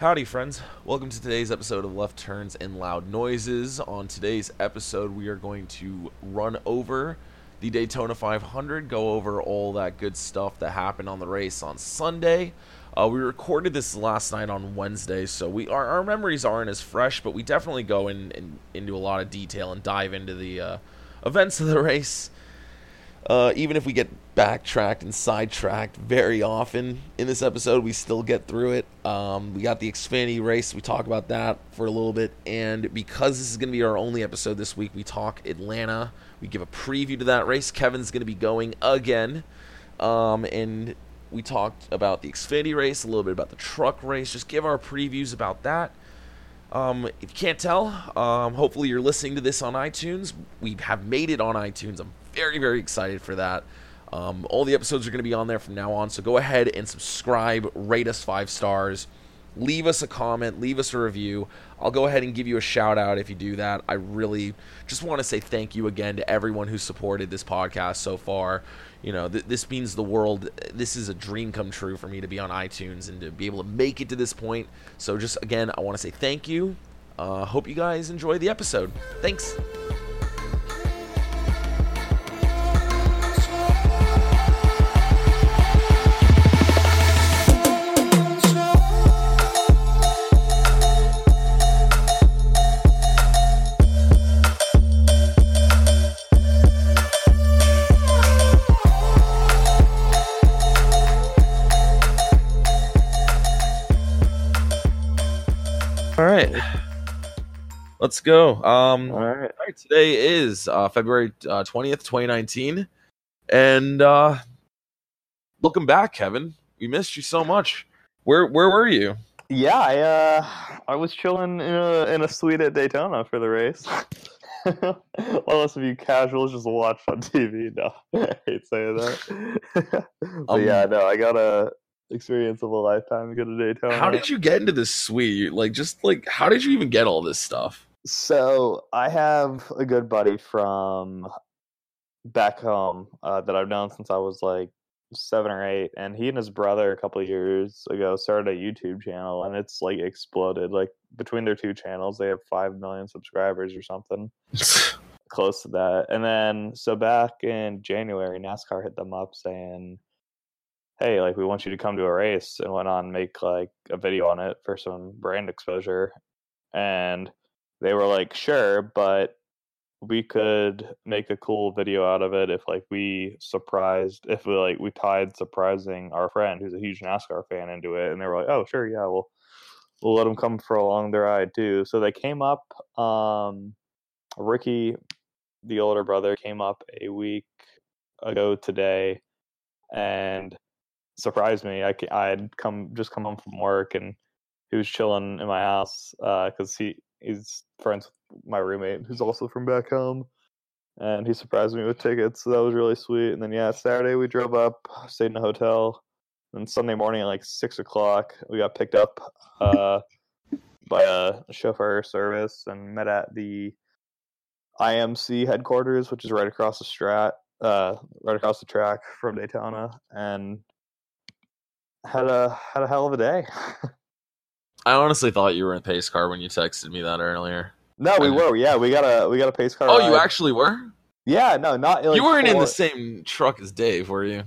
Howdy, friends. Welcome to today's episode of Left Turns and Loud Noises. On today's episode, we are going to run over the Daytona 500, go over all that good stuff that happened on the race on Sunday. Uh, we recorded this last night on Wednesday, so we our, our memories aren't as fresh, but we definitely go in, in into a lot of detail and dive into the uh, events of the race. Uh, even if we get backtracked and sidetracked very often in this episode, we still get through it. Um, we got the Xfinity race. We talk about that for a little bit. And because this is going to be our only episode this week, we talk Atlanta. We give a preview to that race. Kevin's going to be going again. Um, and we talked about the Xfinity race, a little bit about the truck race. Just give our previews about that. Um, if you can't tell, um, hopefully you're listening to this on iTunes. We have made it on iTunes. I'm very, very excited for that. Um, all the episodes are going to be on there from now on. So go ahead and subscribe, rate us five stars, leave us a comment, leave us a review. I'll go ahead and give you a shout out if you do that. I really just want to say thank you again to everyone who supported this podcast so far. You know, th- this means the world. This is a dream come true for me to be on iTunes and to be able to make it to this point. So, just again, I want to say thank you. Uh, hope you guys enjoy the episode. Thanks. Right. Let's go. Um, All right. all right, today is uh, February uh, 20th, 2019. And uh, looking back, Kevin, we missed you so much. Where where were you? Yeah, I uh, I was chilling in a in a suite at Daytona for the race. While most of you casuals just watched on TV. No, I hate saying that. but Um, yeah, no, I got a experience of a lifetime to go to Daytona. How did you get into this suite? Like, just like, how did you even get all this stuff? So I have a good buddy from back home uh, that I've known since I was like seven or eight, and he and his brother a couple of years ago started a YouTube channel, and it's like exploded. Like between their two channels, they have five million subscribers or something close to that. And then so back in January, NASCAR hit them up saying, "Hey, like we want you to come to a race and went on make like a video on it for some brand exposure." And they were like, "Sure, but we could make a cool video out of it if like we surprised if we like we tied surprising our friend who's a huge NASCAR fan into it." And they were like, "Oh, sure, yeah, we'll we'll let them come for along the ride too." So they came up um Ricky the older brother came up a week ago today and surprised me. I I had come just come home from work and he was chilling in my house because he he's friends with my roommate who's also from back home, and he surprised me with tickets. So that was really sweet. And then yeah, Saturday we drove up, stayed in a hotel, and Sunday morning at like six o'clock we got picked up uh, by a chauffeur service and met at the IMC headquarters, which is right across the strat, uh, right across the track from Daytona, and had a had a hell of a day. I honestly thought you were in pace car when you texted me that earlier. no, we were. Yeah, we got a we got a pace car. Oh, you actually were? Yeah, no, not like you weren't in the same truck as Dave, were you?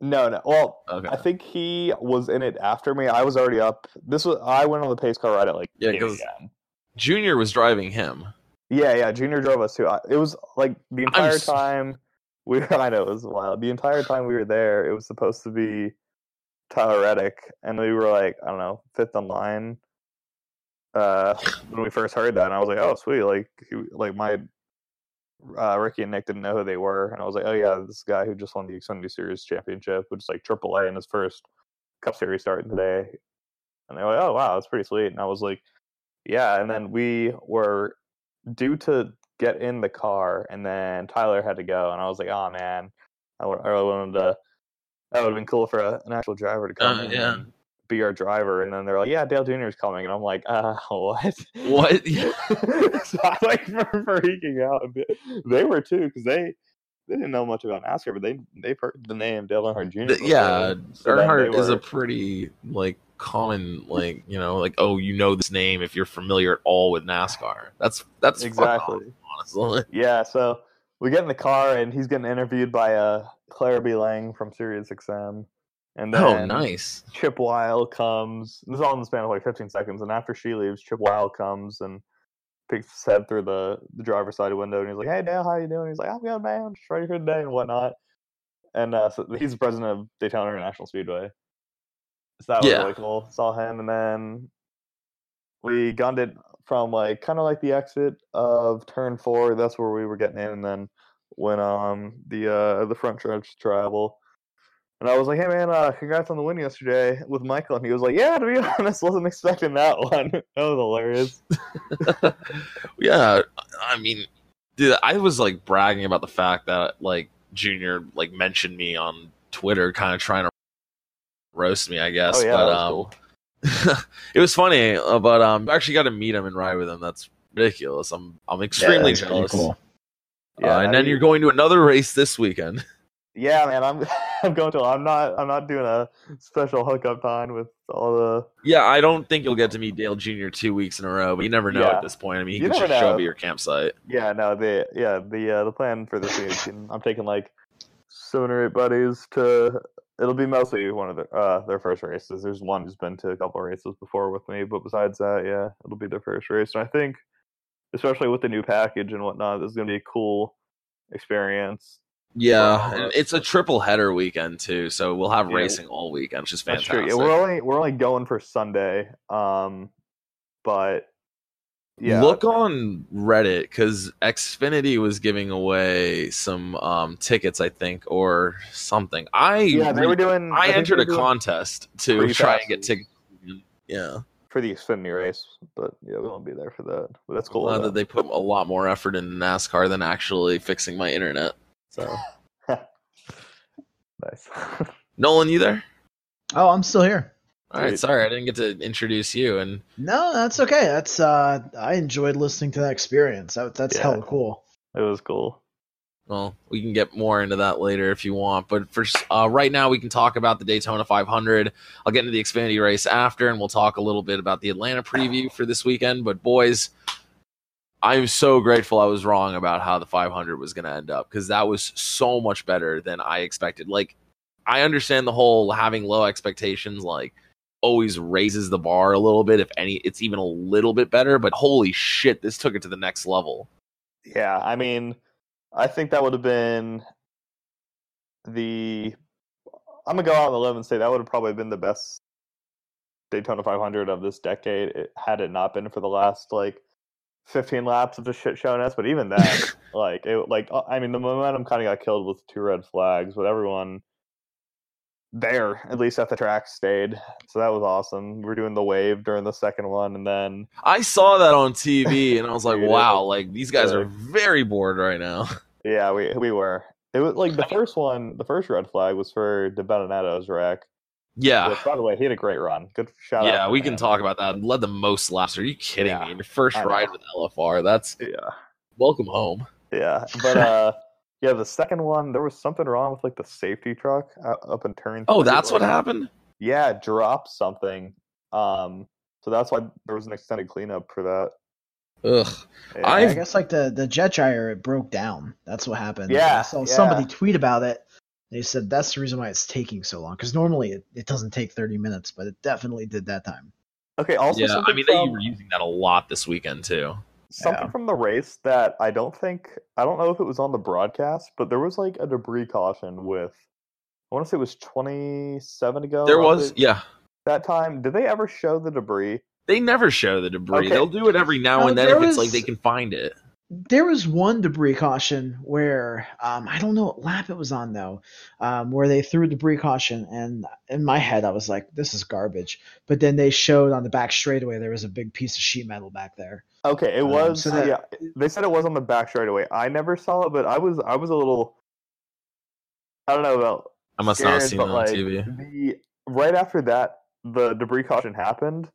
No, no. Well, Okay. I think he was in it after me. I was already up. This was I went on the pace car ride at like Yeah, 8 'cause- a.m. Junior was driving him. Yeah, yeah. Junior drove us too. It was like the entire s- time we. I know it was wild. The entire time we were there, it was supposed to be Tyler Reddick, and we were like, I don't know, fifth in line. Uh, when we first heard that, and I was like, oh sweet, like, he, like my uh, Ricky and Nick didn't know who they were, and I was like, oh yeah, this guy who just won the Xfinity Series championship, which is like AAA in his first Cup Series starting today. And they were like, oh wow, that's pretty sweet. And I was like, yeah. And then we were due to get in the car, and then Tyler had to go, and I was like, oh man, I, I really wanted to. That would have been cool for a, an actual driver to come Uh, in yeah. and be our driver. And then they're like, yeah, Dale Jr. is coming, and I'm like, uh, what? What? So I like for freaking out. They were too because they they didn't know much about NASCAR, but they they heard the name Dale Earnhardt Jr. Th- yeah. So then Earnhardt is a pretty like common like you know like oh you know this name if you're familiar at all with NASCAR. That's that's exactly. off, honestly. Yeah, so we get in the car and he's getting interviewed by uh, Claire B. Lang from Sirius XM. And then Oh, nice. Chip Wile comes. This is all in the span of like 15 seconds. And after she leaves, Chip Wile comes and peeks his head through the, the driver's side window and he's like, Hey, Dale, how you doing? He's like, I'm good, man. I'm just ready for the day and whatnot. And uh, so he's the president of Daytona International Speedway. So that was Yeah. really cool. Saw him and then we gunned it from like kind of like the exit of turn four. That's where we were getting in, and then went on the uh the front stretch travel. And I was like, "Hey man, uh, congrats on the win yesterday with Michael." And he was like, "Yeah, to be honest, wasn't expecting that one. that was hilarious." Yeah, I mean, dude, I was like bragging about the fact that like Junior like mentioned me on Twitter, kind of trying to roast me, I guess. oh yeah, but um, cool. it was funny, uh, but um, I actually got to meet him and ride with him. That's ridiculous. I'm I'm extremely pretty jealous. cool. Uh, and then he- you're going to another race this weekend. Yeah, man, I'm I'm going to. I'm not. I'm not doing a special hookup time with all the. Yeah, I don't think you'll get to meet Dale Jr. two weeks in a row, but you never know Yeah. at this point. I mean, he You could never just show up at your campsite. Yeah, no, the yeah the uh, the plan for this weekend. I'm taking like seven or eight buddies to. It'll be mostly one of their uh their first races. There's one who's been to a couple of races before with me, but besides that, yeah, it'll be their first race. And I think, especially with the new package and whatnot, this is gonna be a cool experience. Yeah, and it's a triple header weekend too, so we'll have Yeah. racing all weekend, which is That's fantastic. true. Yeah, we're only we're only going for Sunday, um, but yeah, Look on Reddit because Xfinity was giving away some um, tickets, I think, or something. I yeah, they re- were doing. I, think they entered were a contest to try and get tickets. Yeah, for the Xfinity race, but yeah, we won't be there for that. But that's cool. glad that they put a lot more effort into NASCAR than actually fixing my internet. So, nice. Nolan, you there? Oh, I'm still here. All right, sorry I didn't get to introduce you. And No, that's okay. That's uh, I enjoyed listening to that experience. That, that's Yeah. hella cool. it was cool. well, we can get more into that later if you want. But for uh, right now, we can talk about the Daytona 500. I'll get into the Xfinity race after, and we'll talk a little bit about the Atlanta preview for this weekend. But boys, I'm so grateful I was wrong about how the 500 was going to end up because that was so much better than I expected. Like, I understand the whole having low expectations, like always raises the bar a little bit if any it's even a little bit better but holy shit this took it to the next level Yeah, I mean, I think that would have been the. I'm gonna go out on the limb and say that would have probably been the best Daytona 500 of this decade. It, had it not been for the last like 15 laps of just shit showing us, but even that, like, it, like, uh, I mean, the momentum kind of got killed with two red flags, but everyone there, at least at the track, stayed. So that was awesome. We were doing the wave during the second one, and then I saw that on TV and I was like, wow, like these guys are very bored right now. Yeah, we we were. It was like the first one. The first red flag was for DiBenedetto's wreck. Yeah. Which, by the way, he had a great run. Good shout out. Yeah, we can him. talk about that. Led the most laps. Are you kidding Yeah, me? Your first ride with LFR. That's Yeah, welcome home. yeah, but uh, yeah, the second one there was something wrong with like the safety truck uh, up in turn. Oh, that's what like- happened? Yeah, it dropped something. Um, so that's why there was an extended cleanup for that. Ugh. Yeah. I've- guess like the the jet dryer it broke down. That's what happened. Yeah, I saw yeah. somebody tweet about it. They said that's the reason why it's taking so long because normally it, it doesn't take 30 minutes, but it definitely did that time. Okay, also yeah, I something mean they were using that a lot this weekend too. Something Yeah. from the race that I don't think I don't know if it was on the broadcast, but there was like a debris caution with I want to say it was 27 ago. There was, yeah. that time. Did they ever show the debris? They never show the debris. Okay. They'll do it every now No, and then if it's like they can find it. There was one debris caution where um, I don't know what lap it was on though, um, where they threw a debris caution, and in my head I was like, "This is garbage." But then they showed on the back straightaway there was a big piece of sheet metal back there. Okay, it Um, was. so that- yeah, they said it was on the back straight away. I never saw it, but I was I was a little. I don't know about I must not have seen it on like TV. the right after that, the debris caution happened.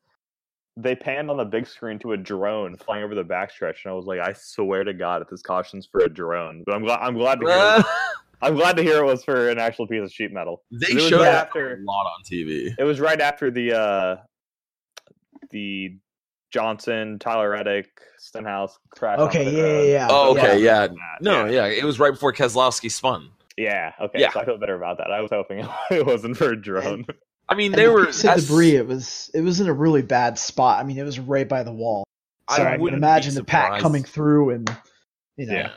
They panned on the big screen to a drone flying over the backstretch, and I was like, I swear to God, if this caution's for a drone, but I'm glad I'm glad to hear. I'm glad to hear it was for an actual piece of sheet metal. they It showed right after- a lot on TV. It was right after the uh the Johnson, Tyler Reddick, Stenhouse crash. Okay, yeah, yeah, yeah. Oh, okay, yeah. That, No, yeah. it was right before Keselowski spun. Yeah, okay. Yeah. So I feel better about that. I was hoping it wasn't for a drone. I mean, And they the were piece of as- debris. It was it was in a really bad spot. I mean, it was right by the wall. I So I, can wouldn't imagine the pack coming through and you know, Yeah.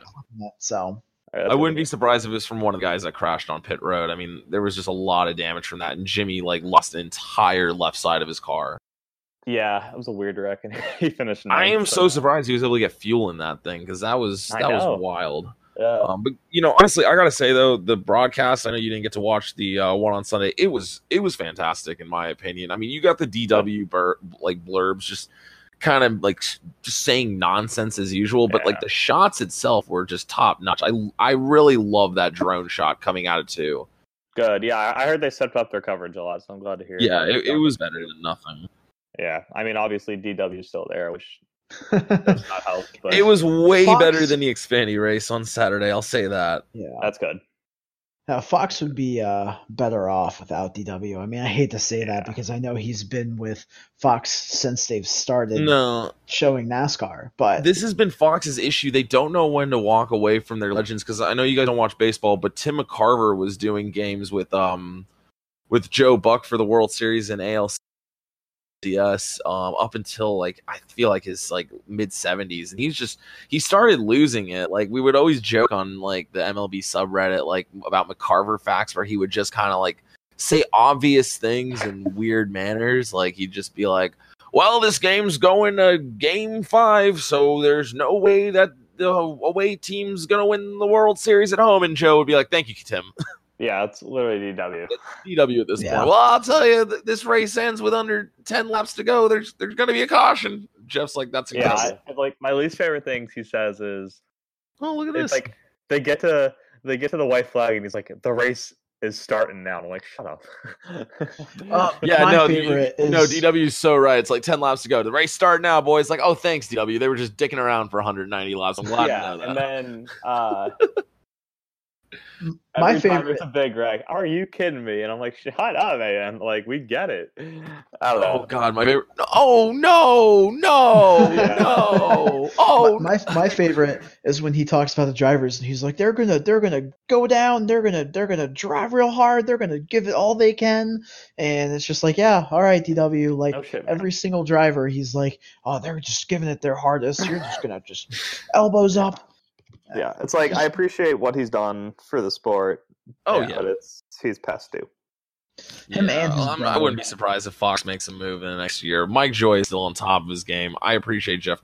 so Alright, I wouldn't be surprised if it was from one of the guys that crashed on pit road. I mean, there was just a lot of damage from that, and Jimmy like lost the entire left side of his car. Yeah, it was a weird wreck, and he finished. I am so surprised he was able to get fuel in that thing because that was that was wild. Yeah. Um, but you know, honestly, I gotta say though, the broadcast. I know you didn't get to watch the uh, one on Sunday. It was it was fantastic in my opinion. I mean, you got the DW bur- like blurbs, just kind of like just saying nonsense as usual, but like the shots itself were just top notch. I I really love that drone shot coming out of two. Good. Yeah, I I heard they stepped up their coverage a lot, so I'm glad to hear. Yeah, it, it was better than nothing. Yeah, I mean, obviously DW is still there, which does not help. But It was way Fox- better than the Xfinity race on Saturday. I'll say that. yeah. that's good. Now, Fox would be uh, better off without DW. I mean, I hate to say that because I know he's been with Fox since they've started No, showing NASCAR, but this has been Fox's issue. They don't know when to walk away from their legends because I know you guys don't watch baseball, but Tim McCarver was doing games with um with Joe Buck for the World Series and ALCS um up until like I feel like his like mid seventies, and he's just he started losing it. Like we would always joke on like the MLB subreddit like about McCarver facts where he would just kind of like say obvious things in weird manners. Like he'd just be like well, this game's going to game five, so there's no way that the away team's going to win the World Series at home. And Joe would be like, thank you, Tim. Yeah, it's literally DW. DW at this Yeah. point. Well, I'll tell you, th- this race ends with under 10 laps to go. There's there's going to be a caution. Jeff's like, that's Yeah, incredible. I, like my least favorite things he says is oh, look at it's this. like they get to they get to the white flag and he's like the race is starting now. And I'm like, shut up. Uh, yeah, my no, favorite D- is no, DW's so right. It's like 10 laps to go. The race start now, boys. Like, oh, thanks, DW. They were just dicking around for 190 laps. I'm glad yeah, to know that. and then uh, My every favorite- It's a big wreck. Are you kidding me? And I'm like, shut up, man. Like we get it. I don't oh, know. Oh God, my favorite. Oh no, no, Yeah. no. Oh, my, my my favorite is when he talks about the drivers and he's like they're gonna they're gonna go down they're gonna they're gonna drive real hard they're gonna give it all they can and it's just like yeah all right DW like No shit, every single driver he's like oh they're just giving it their hardest you're just gonna just elbows up Yeah, it's like I appreciate what he's done for the sport. oh yeah. yeah. but it's he's past due. Him and his I'm- I wouldn't be surprised if Fox makes a move in the next year. Mike Joy is still on top of his game. I appreciate Jeff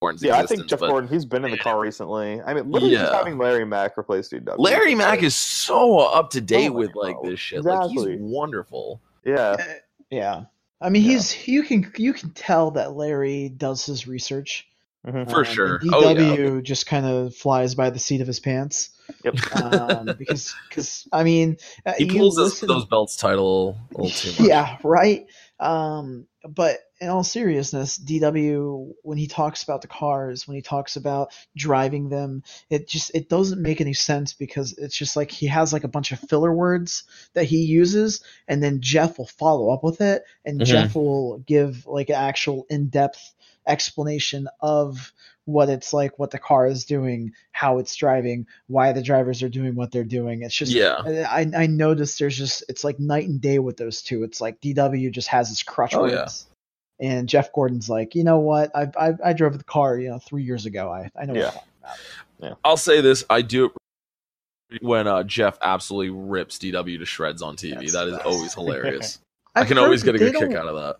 Gordon's Yeah, I think Jeff but Gordon. He's been in the car recently. I mean, literally just having Larry Mac replace DW. Larry Mac is so up to date Oh my with like this shit. Like he's wonderful. Yeah, uh, yeah I mean Yeah. he's you can you can tell that Larry does his research Mhm. For Um, sure. and Oh, yeah. DW just kind of flies by the seat of his pants Yep. um, because because I mean uh, He pulls those, listen- those belts title a little too much. Yeah, right. Um, but in all seriousness, DW when he talks about the cars, when he talks about driving them, it just it doesn't make any sense because it's just like he has like a bunch of filler words that he uses, and then Jeff will follow up with it, and Mhm. Jeff will give like an actual in depth explanation of what it's like, what the car is doing, how it's driving, why the drivers are doing what they're doing. It's just Yeah. I I noticed there's just it's like night and day with those two. It's like DW just has his crutch Oh, yeah. And Jeff Gordon's like, you know what? I, I I drove the car, you know, three years ago. I I know what Yeah. I'm talking about. I'll say this: I do it when uh, Jeff absolutely rips DW to shreds on TV. That's that the is best. always hilarious. I can always get a good kick out of that.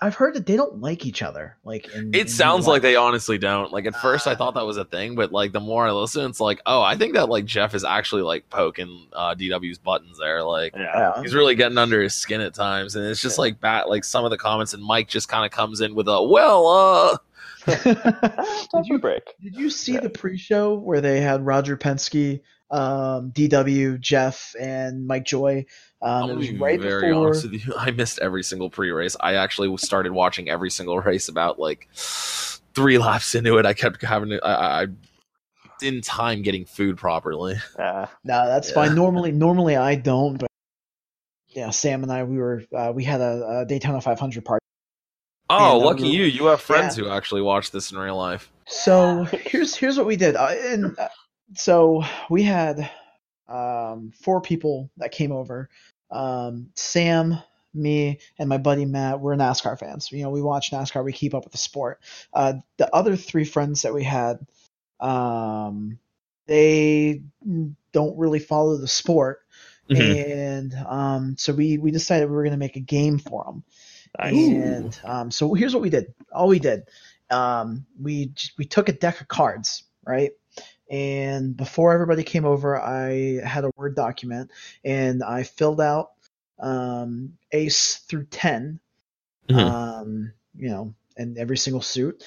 I've heard that they don't like each other. Like in, in It sounds like they honestly don't. Like at first, I Ah. thought that was a thing, but like the more I listen, it's like, oh, I think that like Jeff is actually like poking uh, DW's buttons there. Like Yeah. Yeah. he's really getting under his skin at times, and it's just like bat. Like some of the comments, and Mike just kind of comes in with a well, uh. Did you- break? Did you see Yeah. the pre-show where they had Roger Penske, um, DW, Jeff, and Mike Joy? Um, I'm it was be right very before. honest with you. I missed every single pre-race. I actually started watching every single race about like three laps into it. I kept having to. I, I I didn't time getting food properly. Yeah. No, that's Yeah. fine. Normally, normally I don't, but yeah, Sam and I, we were uh, we had a, a Daytona 500 party. Oh, And, uh, lucky we- you! You have friends who actually watch this in real life. So here's here's what we did, uh, and uh, so we had um, four people that came over. Um, Sam, me, and my buddy Matt. We're NASCAR fans. You know, we watch NASCAR. We keep up with the sport. Uh, the other three friends that we had, um, they don't really follow the sport, Mm-hmm. and um, so we we decided we were going to make a game for them. Nice. And um, so here's what we did. All we did, um, we we took a deck of cards, right? And before everybody came over, I had a Word document and I filled out um, Ace through 10 Mhm. um, you know, and every single suit.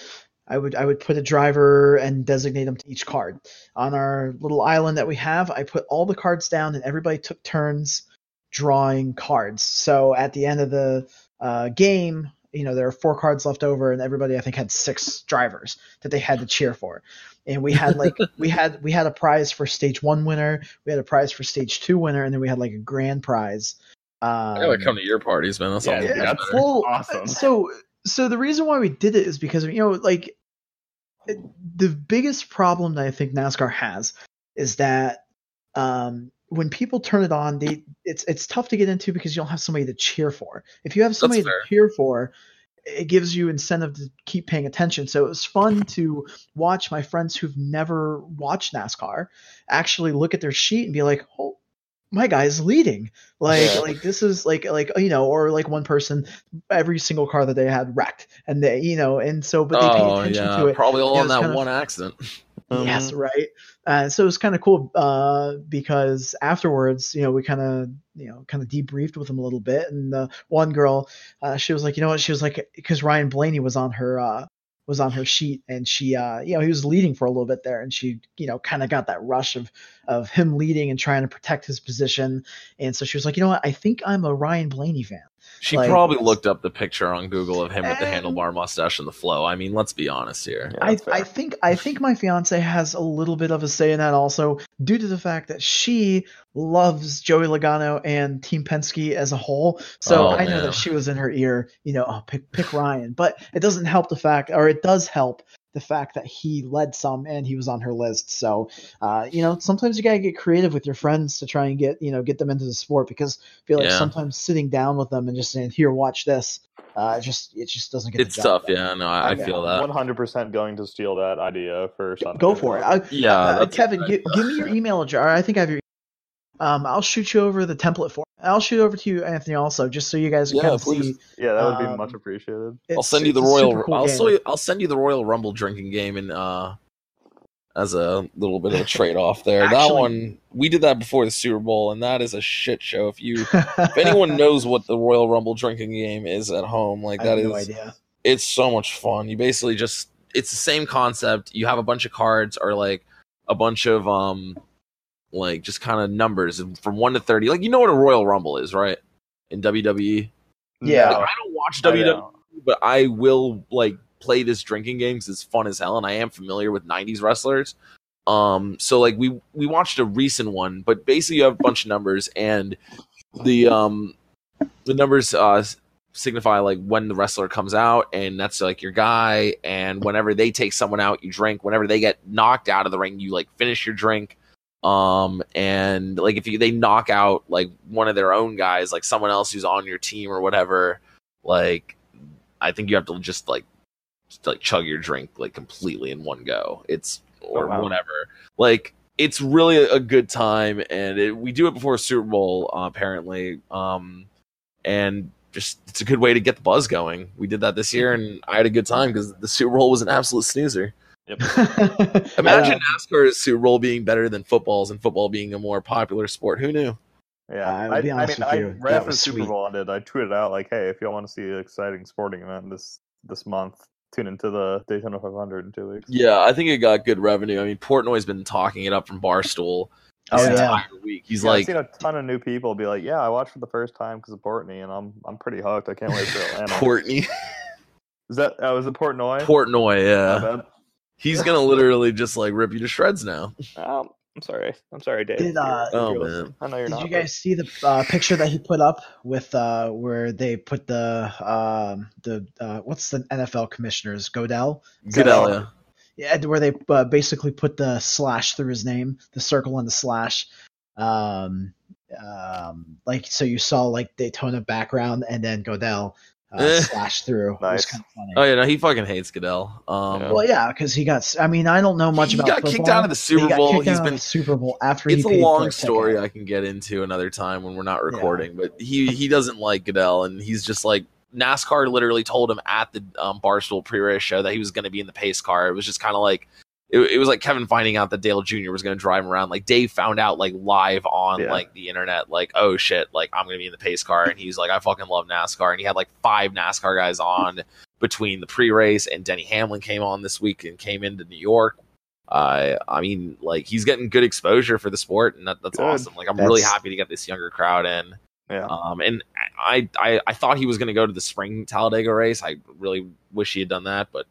I would I would put a driver and designate them to each card. On our little island that we have, I put all the cards down and everybody took turns drawing cards. So at the end of the uh, game, you know, there are four cards left over, and everybody I think had six drivers that they had to cheer for. And we had like we had we had a prize for stage one winner, we had a prize for stage two winner, and then we had like a grand prize. Um, I gotta come to your parties, man. That's Yeah, all. yeah, that's that's- well, awesome. So, so the reason why we did it is because you know, like, the biggest problem that I think NASCAR has is that um, when people turn it on, they it's it's tough to get into because you don't have somebody to cheer for. If you have somebody to cheer for, it gives you incentive to keep paying attention. So it was fun to watch my friends who've never watched NASCAR actually look at their sheet and be like, "Oh, my guy's leading." Like, Yeah. like this is like like you know, or like one person, every single car that they had wrecked, and they you know, and so but they pay oh attention yeah, to it. probably all in that kind of- one accident. Yes, right. Uh, so it was kind of cool uh, because afterwards, you know, we kind of, you know, kind of debriefed with him a little bit. And the one girl, uh, she was like, you know what? She was like, because Ryan Blaney was on her uh, was on her sheet, and she, uh, you know, he was leading for a little bit there, and she, you know, kind of got that rush of of him leading and trying to protect his position. And so she was like, you know what? I think I'm a Ryan Blaney fan. She Like- probably looked up the picture on Google of him with the handlebar mustache and the flow. I mean, let's be honest here. Yeah, I. I think I think my fiance has a little bit of a say in that also due to the fact that she loves Joey Logano and Team Penske as a whole. So Oh, I know that she was in her ear, you know, oh, pick pick Ryan. But it doesn't help the fact, or it does help the fact that he led some and he was on her list. So uh, you know, sometimes you gotta get creative with your friends to try and get you know get them into the sport because I feel like Yeah. sometimes sitting down with them and just saying, "Here, watch this," uh, it just it just doesn't get. the It's tough. done. Yeah, no, I, I feel that. One hundred percent going to steal that idea for Sunday. Go for it. I, Yeah, uh, Kevin, gi- give me your email address. I think I have your. Um, I'll shoot you over the template for. it. I'll shoot over to you, Anthony, also, just so you guys can Yeah, kind of see. Yeah, that would be Um, much appreciated. I'll send you the Royal. cool I'll, game. so, I'll send you the Royal Rumble drinking game and uh, as a little bit of a trade off there. that one we did that before the Super Bowl, and that is a shit show. If you if anyone knows what the Royal Rumble drinking game is at home, like I that have is no idea. it's so much fun. You basically just it's the same concept. You have a bunch of cards or like a bunch of um like just kind of numbers from 1 to 30. Like you know what a Royal Rumble is, right? In WWE. Yeah. Like, I don't watch I WWE, don't. but I will like play this drinking game 'cause it's fun as hell and I am familiar with 90s wrestlers. Um so like we we watched a recent one, but basically you have a bunch of numbers and the um the numbers uh signify like when the wrestler comes out, and that's like your guy. And whenever they take someone out, you drink. Whenever they get knocked out of the ring, you like finish your drink. Um, and like if you they knock out like one of their own guys, like someone else who's on your team or whatever, like I think you have to just like just, like chug your drink like completely in one go. It's or Oh, wow. whatever. Like it's really a, good time, and it, we do it before Super Bowl uh, apparently. Um, and just it's a good way to get the buzz going. We did that this year, and I had a good time because the Super Bowl was an absolute snoozer. Imagine NASCAR's Super Bowl being better than football's, and football being a more popular sport. Who knew? Yeah, I I, will I mean, with I, you, right that after the Super sweet. Bowl ended, I tweeted out like, "Hey, if y'all want to see an exciting sporting event this this month, tune into the Daytona 500 in two weeks." Yeah, I think it got good revenue. I mean, Portnoy's been talking it up from Barstool Oh, this yeah. entire week. He's Yeah, I've like, seen a ton of new people be like, "Yeah, I watched for the first time because of Portney, and I'm I'm pretty hooked. I can't wait for Atlanta." Portney, Is that uh, was it Portnoy? Portnoy. Yeah, bad. He's gonna literally just like rip you to shreds now. Um, I'm sorry. I'm sorry, Dave. Did, uh, Oh, You're man. listening. I know you're Did not. you but- guys see the uh, picture that he put up with uh, where they put the um, the uh, what's the NFL commissioners Goodell? Goodell, yeah. Yeah, where they uh, basically put the slash through his name, the circle and the slash. Um, um, like so you saw like Daytona background and then Goodell uh, Eh. slash through. It was kind of funny. Oh yeah, no, he fucking hates Goodell. Um, Yeah. Well, yeah, because he got. I mean, I don't know much He about. He got kicked out of the Super he Bowl. kicked He's out of been- Super Bowl after it's he a paid for long ticket. story I can get into another time when we're not recording. But he he doesn't like Goodell, and he's just like NASCAR. Literally told him at the um, Barstool pre-race show that he was going to be in the pace car. It was just kind of like. It, it was like Kevin finding out that Dale Jr. was going to drive him around. Like Dave found out like live on Yeah. like the internet, like oh shit, like I'm going to be in the pace car, and he's like I fucking love NASCAR, and he had like five NASCAR guys on between the pre-race and Denny Hamlin came on this week and came into New York. Uh, I mean, like he's getting good exposure for the sport, and that, that's Good. awesome. Like I'm really happy to get this younger crowd in. Yeah. Um, and I, I, I thought he was going to go to the spring Talladega race. I really wish he had done that, but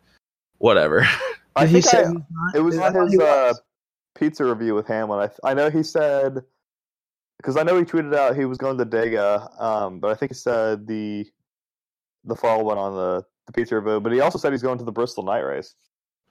whatever. I Did think I- he's not? It was I in thought his he uh, pizza review with Hamlin. I, I know he said because I know he tweeted out he was going to Dega, um, but I think he said the the fall went on the, the pizza review. But he also said he's going to the Bristol night race.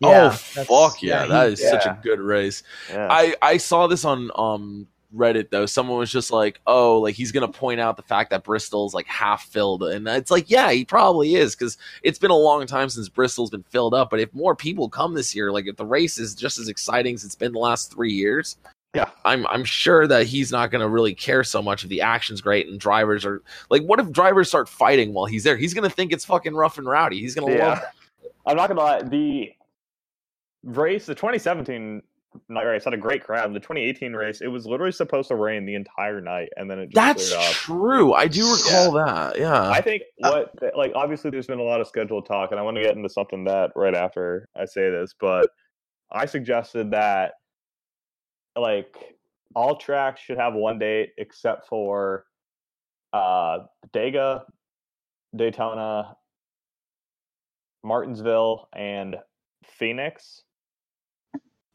oh fuck yeah, he- that is such a good race. Yeah, I I saw this on um Reddit though. Someone was just like, "Oh, like he's gonna point out the fact that Bristol's like half filled," and it's like, yeah, he probably is because it's been a long time since Bristol's been filled up. But if more people come this year, like if the race is just as exciting as it's been the last three years, Yeah. I'm I'm sure that he's not gonna really care so much if the action's great and drivers are like, what if drivers start fighting while he's there? He's gonna think it's fucking rough and rowdy. He's gonna Yeah. love that. I'm not gonna lie. The race, the 2017 night race, had a great crowd. The 2018 race, it was literally supposed to rain the entire night, and then it just That's true. I do recall that. Yeah. I think what like obviously there's been a lot of scheduled talk, and I want to get into something that right after I say this, but I suggested that like all tracks should have one date except for uh Dega, Daytona, Martinsville, and Phoenix.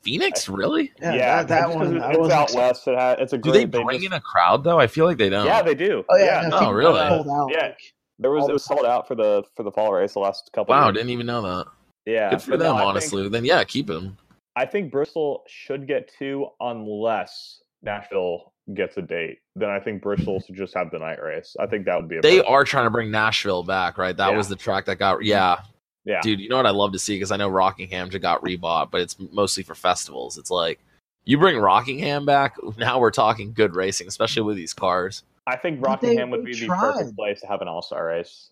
Phoenix, really? Yeah, that, that one. It's, I it's wasn't out expecting- west. It ha- it's a Do great. they bring just- in a crowd though? I feel like they don't. Yeah, they do. Oh yeah, no, Oh, really? Sold out. Yeah. like, There was it was sold out for the for the fall race the last couple. Wow, years. didn't even know that. Yeah, Good for but no, them, think- honestly. Then yeah, keep him. I think Bristol should get two unless Nashville gets a date. Then I think Bristol should just have the night race. I think that would be a They perfect- are trying to bring Nashville back, right? That Yeah. was the track that got yeah. Yeah. Dude, you know what I love to see because I know Rockingham just got rebought, but it's mostly for festivals. It's like you bring Rockingham back, now we're talking good racing, especially with these cars. I think But they- Rockingham would they be the tried. perfect place to have an all star race.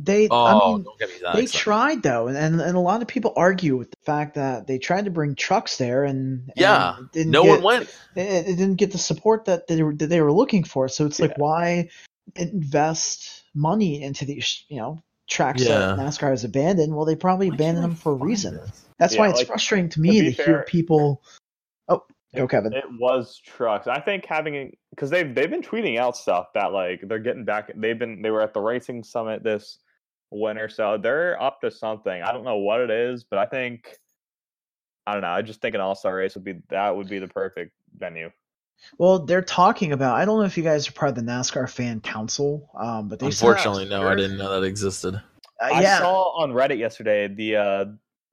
They, Oh, I mean, me they excited. tried though, and, and and a lot of people argue with the fact that they tried to bring trucks there, and, and Yeah, it didn't no get, one went. It, it didn't get the support that they were that they were looking for. So it's like, why invest money into these, you know, tracks Yeah. that NASCAR has abandoned? Well, they probably abandoned them for a reason. That's Yeah, why it's like, frustrating to to me be to, hear people. Oh, go Kevin. It was trucks. I think having because they've they've been tweeting out stuff that like they're getting back. They've been they were at the racing summit this winter, so they're up to something. I don't know what it is, but I think I don't know. I just think an all star race would be that would be the perfect venue. Well, they're talking about. I don't know if you guys are part of the NASCAR fan council, um, but they Unfortunately, no, I didn't know that existed. Uh, I saw on Reddit yesterday the uh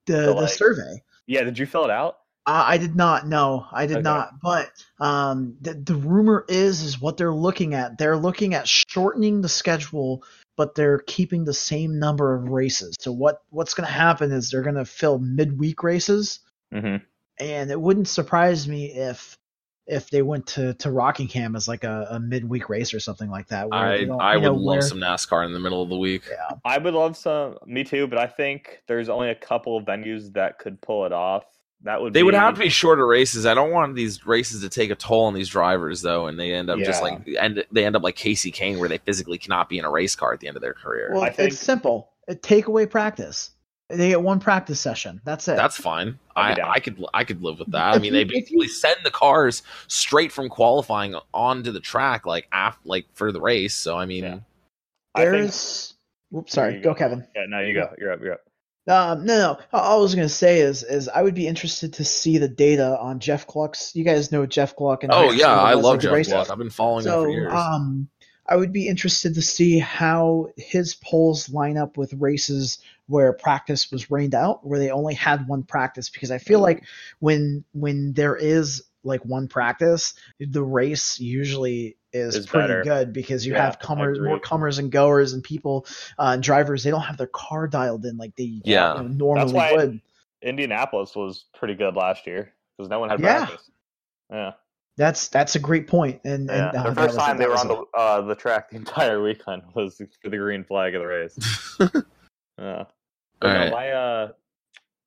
the the, the like- survey. yeah, did you fill it out? Uh, I did not. No, I did Okay. not. But um, the, the rumor is is what they're looking at. They're looking at shortening the schedule, but they're keeping the same number of races. So what what's going to happen is they're going to fill midweek races, Mm-hmm. and it wouldn't surprise me if if they went to, to Rockingham as like a, a midweek race or something like that. where I don't- I would know, love where- some NASCAR in the middle of the week. Yeah. I would love some me too, but I think there's only a couple of venues that could pull it off. That would They be, would have to be shorter races. I don't want these races to take a toll on these drivers though, and they end up just like and they end up like Kasey Kahne, where they physically cannot be in a race car at the end of their career. Well, I think- it's simple. Take away practice. They get one practice session. That's it. That's fine. I'd I, be down. I could I could live with that. I mean, you- they if you- basically send the cars straight from qualifying onto the track, like af, like for the race. So I mean, Yeah. I think- There's. Whoops, sorry. Here you Go, Kevin. Yeah, no, you go. You're up. You're up. Um, no, no. All I was gonna say is, is I would be interested to see the data on Jeff Gluck's. You guys know Jeff Gluck, and oh yeah, I he was love like the Jeff race- Gluck. I've been following him for years. um, I would be interested to see how his polls line up with races where practice was rained out, where they only had one practice. Because I feel like when when there is like one practice, the race usually is Is pretty better. good because you Yeah, have comers, more comers and goers, and people uh, and drivers. They don't have their car dialed in like they Yeah. you know, normally why- would. Indianapolis was pretty good last year because no one had Yeah. practice. Yeah, That's that's a great point. And, yeah. and uh, the that first was- time they were on the uh, the track the entire weekend was for the green flag of the race. Yeah. Alright. my uh,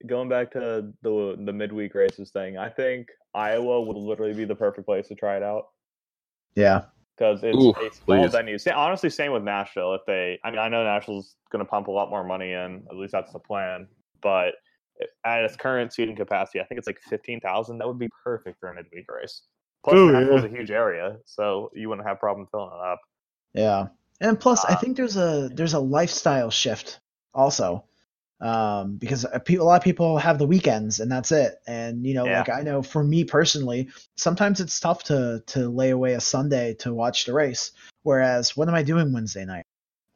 going back to the the midweek races thing, I think Iowa would literally be the perfect place to try it out yeah. because it's Ooh, a small please. venue. Sa- honestly, same with Nashville. If they, I mean, I know Nashville's going to pump a lot more money in. At least that's the plan. But at its current seating capacity, I think it's like fifteen thousand. That would be perfect for a midweek race. Plus, Oh, Nashville's a huge area, so you wouldn't have problem filling it up. Yeah, and plus, I Uh, think there's a there's a lifestyle shift also, um, because a, pe- a lot of people have the weekends and that's it. And you know, Yeah. like I know for me personally, sometimes it's tough to to lay away a Sunday to watch the race. Whereas, what am I doing Wednesday night?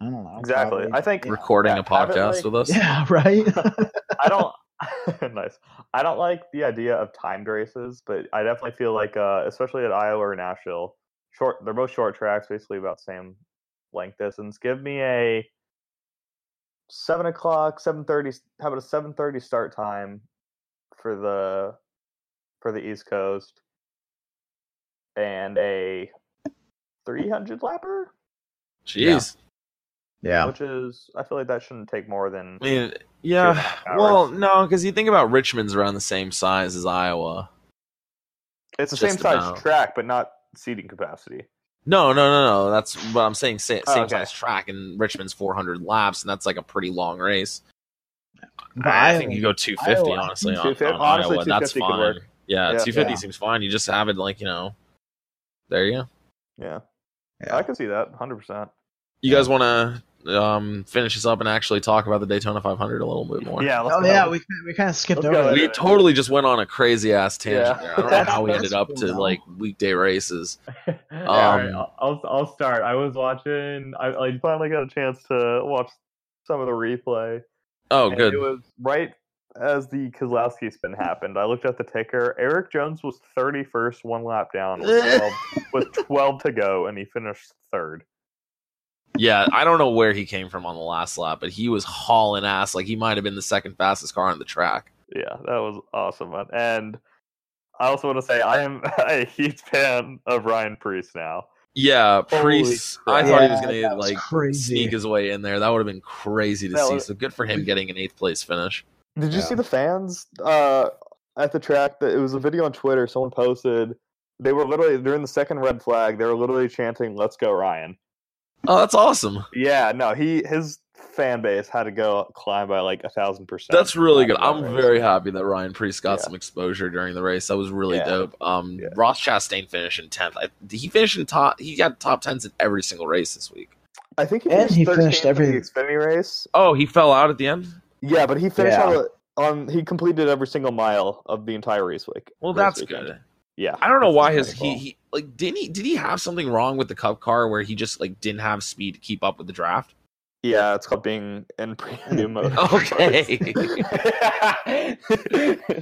I don't know. Exactly. probably- I think yeah. Recording Yeah, a podcast like- with us. Yeah, right. I don't. nice. I don't like the idea of timed races, but I definitely feel like, uh, especially at Iowa or Nashville, short. They're both short tracks, basically about the same length distance. Give me a seven o'clock, seven thirty. How about a seven thirty start time for the for the East Coast, and a three hundred lapper, Jeez. Yeah. which is I feel like that shouldn't take more than I mean, yeah. Well, no, because you think about Richmond's around the same size as Iowa. It's the Just same size about. track, but not seating capacity. No, no, no, no. That's what I'm saying. Same, Oh, same okay. size track, and Richmond's 400 laps, and that's like a pretty long race. But I Iowa- think you go 250, Iowa- honestly, on, 250 on honestly, Iowa. That's 250 could fine. work. Yeah, Yeah. 250 Yeah. seems fine. You just have it like you know. There you go. Yeah, Yeah. I can see that, hundred percent. You guys want to um, finish this up and actually talk about the Daytona 500 a little bit more? Yeah, let's Oh go. yeah, we we kind of skipped Let's over. go. that. We totally just went on a crazy ass tangent Yeah. there. I don't know how we ended up to like weekday races. Um, I'll- I'll I'll start. I was watching. I, I finally got a chance to watch some of the replay. Oh, good. It was right as the Keselowski spin happened. I looked at the ticker. Erik Jones was thirty first, one lap down, with 12, with twelve to go, and he finished third. Yeah, I don't know where he came from on the last lap, but he was hauling ass. Like he might have been the second fastest car on the track. Yeah, that was awesome. man. And I also want to say I am a huge fan of Ryan Preece now. Yeah, Preece. I crap. thought he was gonna was like crazy. sneak his way in there. That would have been crazy to That see. was- So good for him getting an eighth place finish. Did you Yeah. see the fans uh, at the track? That it was a video on Twitter. Someone posted. They were literally during the second red flag. They were literally chanting "Let's go, Ryan." Oh, that's awesome. Yeah, no, he his fan base had to go climb by like a thousand percent. That's really good. I'm race. very happy that Ryan Preece got Yeah. some exposure during the race. That was really Yeah. dope. Um, Yeah. Ross Chastain finished in tenth. I, he finished in top. He got top tens in every single race this week. I think he And finished, he finished every- Xfinity race. Oh, he fell out at the end. Yeah, but he finished Yeah. on, the, on. He completed every single mile of the entire race week. Well, race that's weekend. good. Yeah, I don't know why his he, he like didn't he did he have something wrong with the Cup car where he just like didn't have speed to keep up with the draft? Yeah, it's called being in premium mode. Okay.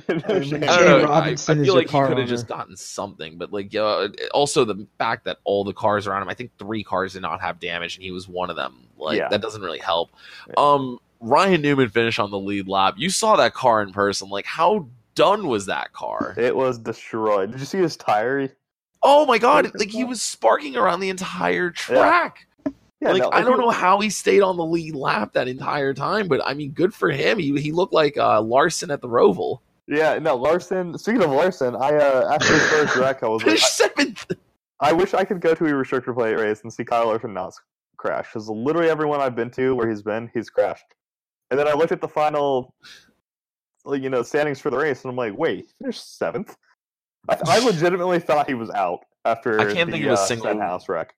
No And. I don't know. I, I feel like he could have just gotten something, but like uh, also the fact that all the cars around him, I think three cars did not have damage, and he was one of them. Like Yeah. that doesn't really help. Yeah. Um, Ryan Newman finished on the lead lap. You saw that car in person. Like how done was that car? It was destroyed. Did you see his tire? Oh my god! Like he was sparking around the entire track. Yeah, like no, I don't know how he stayed on the lead lap that entire time, but I mean, good for him. He he looked like uh, Larson at the Roval. Yeah, no, Larson. Speaking of Larson, I uh, after his first wreck, I was like, seventh. I wish I could go to a restrictor plate race and see Kyle Larson not crash. Because literally everyone I've been to where he's been, he's crashed. And then I looked at the final, you know, standings for the race, and I'm like, wait, he finished seventh. I, I legitimately thought he was out after I can't the, think of a uh, single- Stenhouse wreck.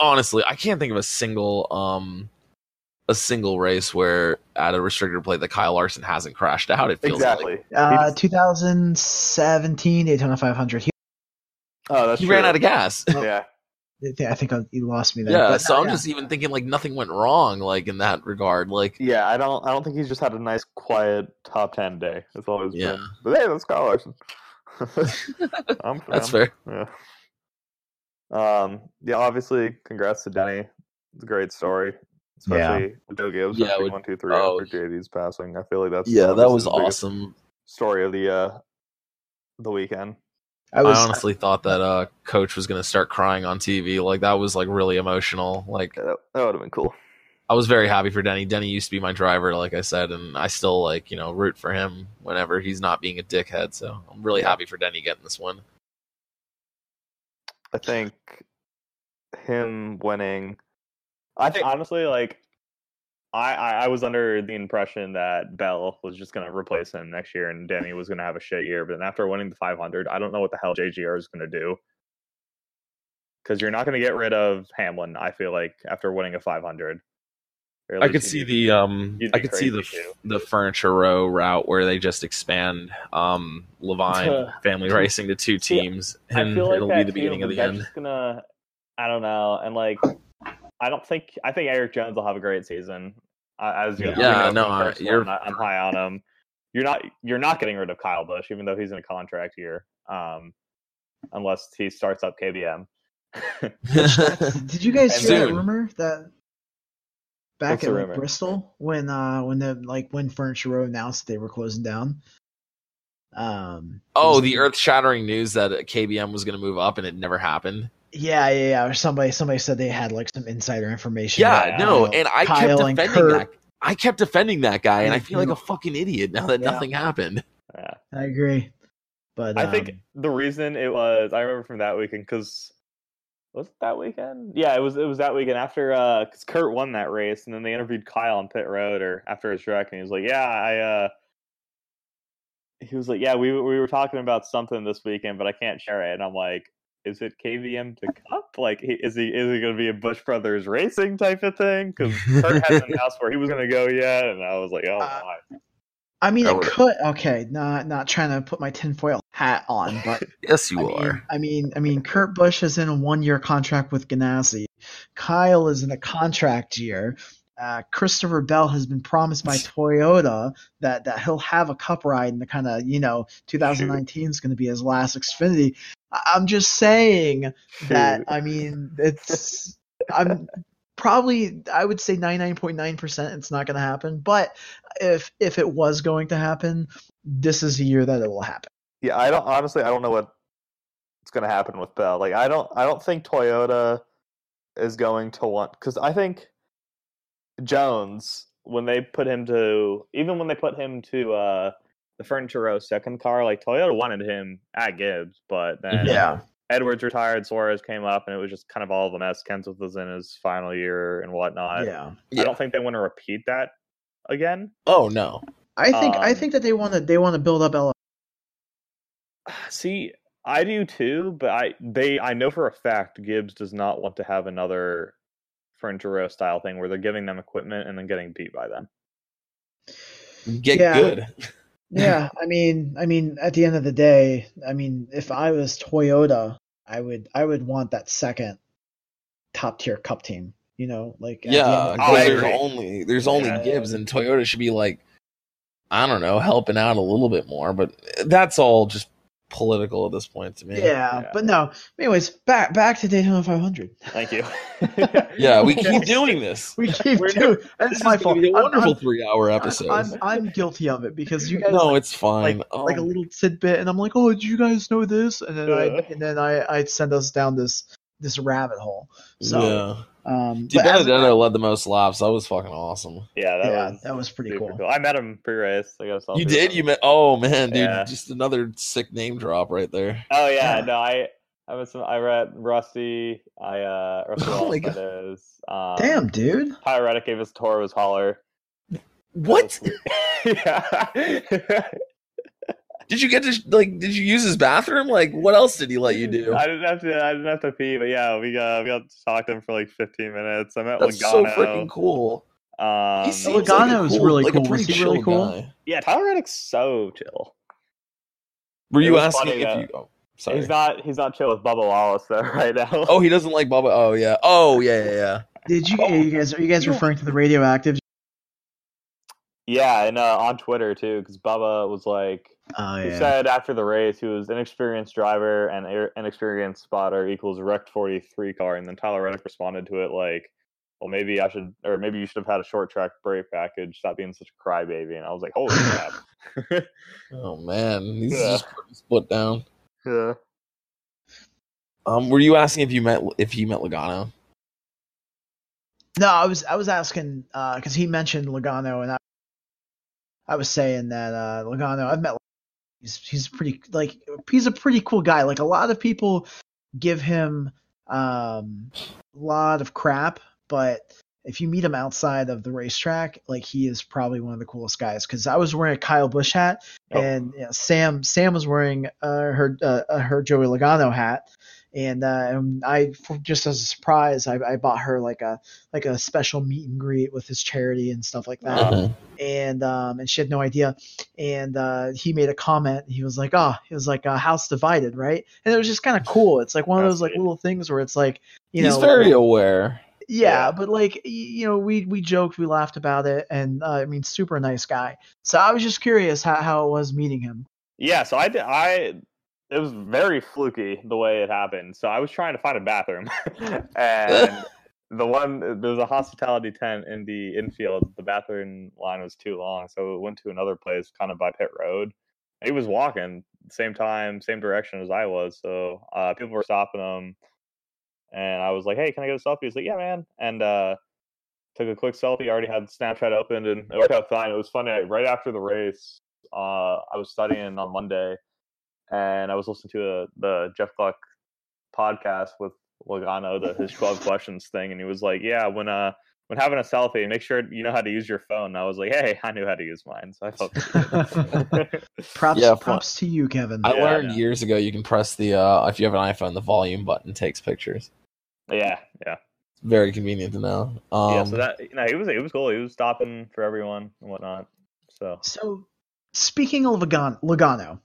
honestly, I can't think of a single um a single race where at a restrictor plate that Kyle Larson hasn't crashed out. It feels Exactly. like Uh, 2017 Daytona 500. He, Oh, that's he true. ran out of gas. Yeah. I think I- he lost me there. yeah, but so no, I'm yeah. just even thinking like nothing went wrong like in that regard. Like Yeah, I don't. I don't think he's just had a nice, quiet top ten day. That's all he's Yeah. been. But hey, that's Kyle Larson. I'm that's fair. Yeah. Um. Yeah. Obviously, congrats to Denny. It's a great story, especially with Joe Gibbs. Yeah, Yeah. with- One, two, three. oh. after JD's passing. I feel like that's Yeah, that was awesome. Story of the uh the weekend. I was I honestly thought that uh coach was gonna start crying on TV. Like that was like really emotional. Like that, that would have been cool. I was very happy for Denny. Denny used to be my driver, like I said, and I still like, you know, root for him whenever he's not being a dickhead. So I'm really Yeah. happy for Denny getting this one. I think him winning. I think honestly, like I, I I was under the impression that Bell was just gonna replace him next year, and Denny was gonna have a shit year. But then after winning the 500, I don't know what the hell JGR is gonna do. Because you're not gonna get rid of Hamlin. I feel like after winning a 500. Or I could see need- the um I could see the too. the furniture row route where they just expand um Leavine family racing to two teams and like it'll be the beginning of the end. Just gonna, I don't know, and like, I don't think I think Erik Jones will have a great season. Uh, as you, Yeah. you Yeah, know, no, I- personal, you're- I'm, I'm high on him. You're not you're not getting rid of Kyle Busch, even though he's in a contract year, um, unless he starts up KBM. Did you guys hear that rumor that back What's at like. Bristol when uh when the like when Furniture Row announced they were closing down? Um. oh, was- the earth shattering news that KBM was going to move up and it never happened. Yeah, yeah, yeah. Or somebody somebody said they had like some insider information. Yeah, about, no, you know, and I Kyle kept and defending Kurt. that. I kept defending that guy, and I feel like a Mhm. fucking idiot now that Yeah. nothing happened. yeah. I agree, but I think um, the reason it was I remember from that weekend because was it that weekend? Yeah, it was. It was that weekend after because Kurt won that race, and then they interviewed Kyle on pit road or after his wreck, and he was like, "Yeah, I." uh He was like, "Yeah, we we were talking about something this weekend, but I can't share it." And I'm like, "Is it KBM to Cup? Like, is he is it going to be a Busch Brothers Racing type of thing? Because Kurt hasn't announced where he was going to go yet." And I was like, "Oh Uh, my." I mean, I it would- could. Okay, not not trying to put my tinfoil hat on, but Yes, you I mean, are. I mean, I mean, Kurt Busch is in a one-year contract with Ganassi. Kyle is in a contract year. Uh, Christopher Bell has been promised by Toyota that, that he'll have a cup ride and the kind of you know 2019 is going to be his last Xfinity. I- I'm just saying that. I mean, it's I'm probably I would say 99.9 percent it's not going to happen. But if if it was going to happen, this is the year that it will happen. Yeah, I don't honestly. I don't know what's going to happen with Bell. Like, I don't. I don't think Toyota is going to want because I think Jones when they put him to even when they put him to uh the Furniture Row second car, like Toyota wanted him at Gibbs, but then Yeah. Edwards retired, Suarez came up, and it was just kind of all of a mess. Kenseth was in his final year and whatnot. yeah. Yeah. I don't think they want to repeat that again. Oh no. I think I Um, think that they want to they want to build up L. See, I do too, but I they I know for a fact Gibbs does not want to have another furniture row style thing where they're giving them equipment and then getting beat by them. Get Yeah. good. Yeah, I mean, I mean, at the end of the day, I mean, if I was Toyota, I would, I would want that second top tier Cup team. You know, like at the end Yeah, of the Oh, I because day- there's only there's only Yeah. Gibbs and Toyota should be like, I don't know, helping out a little bit more, but that's all just political at this point to me. yeah, Yeah. but no. Anyways, back back to Daytona 500. Thank you. Yeah, we keep doing this. We keep We're doing. This That's my fault. be a I'm- wonderful I'm, three-hour I'm, episode. I'm, I'm guilty of it because you guys no, like, it's fine. like, Oh, like a um, little tidbit, and I'm like, oh, did you guys know this? And then I uh. and then I I send us down this this rabbit hole. So yeah. Um, Di but as- Benedetto led the most laps. That was fucking awesome. yeah, that yeah, was that was pretty super cool. I met him pre-race. I got a selfie You did? him. You met? Oh man, dude, Yeah. just another sick name drop right there. Oh yeah, Yeah. no, I I was I read Rusty. I uh Rusty Oh my God. that is. Um, Damn, dude. Tyler Reddick gave us tour of his hauler. What? yeah. Did you get to like? Did you use his bathroom? Like, what else did he let you do? I didn't have to. I didn't have to pee, but yeah, we got we got to talk to him for like 15 minutes. I met That's so freaking cool. Um, He seems Logano like a cool, really like cool. A Was pretty he really cool? guy. yeah, Tyler Reddick's so chill. Were you asking funny if that- you? Oh, sorry. He's not. He's not chill with Bubba Wallace though right now. Oh, he doesn't like Bubba. Oh yeah. Oh yeah, yeah, yeah. Did you? Oh, you guys are you guys referring to the radioactive? Yeah, and uh, on Twitter too, because Bubba was like, Oh He said after the race he was inexperienced driver and ir- inexperienced spotter equals wrecked 43 car. And then Tyler Reddick responded to it like, well, maybe I should, or maybe you should have had a short track brake package. Stop being such a crybaby. And I was like, holy crap. Oh man, he's Yeah. just split down. yeah. Um, were you asking if you met if you met Logano? No, I was I was asking because he mentioned Logano, and I I was saying that uh, Logano. I've met. He's he's pretty like he's a pretty cool guy. Like a lot of people give him um, a lot of crap, but if you meet him outside of the racetrack, like he is probably one of the coolest guys. Because I was wearing a Kyle Busch hat, Oh. and you know, Sam Sam was wearing uh, her uh, her Joey Logano hat, and, uh, and I just as a surprise, I, I bought her like a like a special meet and greet with his charity and stuff like that. Mhm. And um, and she had no idea. And uh, he made a comment. He was like, "Oh, he was like a house divided, right?" And it was just kind of cool. It's like one of those like neat. little things where it's like, you he's know, he's very aware. yeah, Yeah. but like you know, we we joked, we laughed about it, and uh, I mean, super nice guy. So I was just curious how, how it was meeting him. Yeah. So I did, I, it was very fluky the way it happened. So I was trying to find a bathroom and the one, there was a hospitality tent in the infield. The bathroom line was too long. So it went to another place kind of by pit road. he was walking same time, same direction as I was. So uh, people were stopping him, and I was like, "Hey, can I get a selfie?" He's like, "Yeah, man." And uh, took a quick selfie. Already had Snapchat opened, and it worked out fine. It was funny. Right after the race, uh, I was studying on Monday, and I was listening to a, the Jeff Gluck podcast with Logano, the his twelve questions thing, and he was like, "Yeah, when uh." When having a selfie, make sure you know how to use your phone. And I was like, "Hey, I knew how to use mine," so I felt pretty. Props, Yeah, props to you, Kevin. I Yeah, learned yeah. years ago you can press the uh if you have an iPhone, the volume button takes pictures. yeah, yeah. It's very convenient to know. Um, yeah, so that you know, he was he was cool. He was stopping for everyone and whatnot. So So, speaking of Logan- Logano,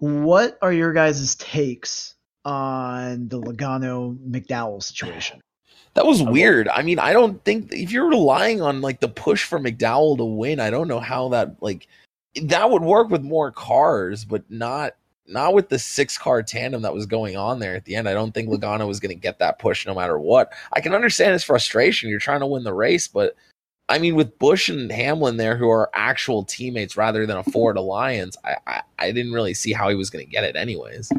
what are your guys' takes on the Logano McDowell situation? That was weird. I mean, I don't think if you're relying on like the push for McDowell to win, I don't know how that like that would work with more cars, but not not with the six car tandem that was going on there at the end. I don't think Logano was going to get that push no matter what. I can understand his frustration. You're trying to win the race, but I mean, with Busch and Hamlin there, who are actual teammates rather than a Ford Alliance, I I, I didn't really see how he was going to get it anyways.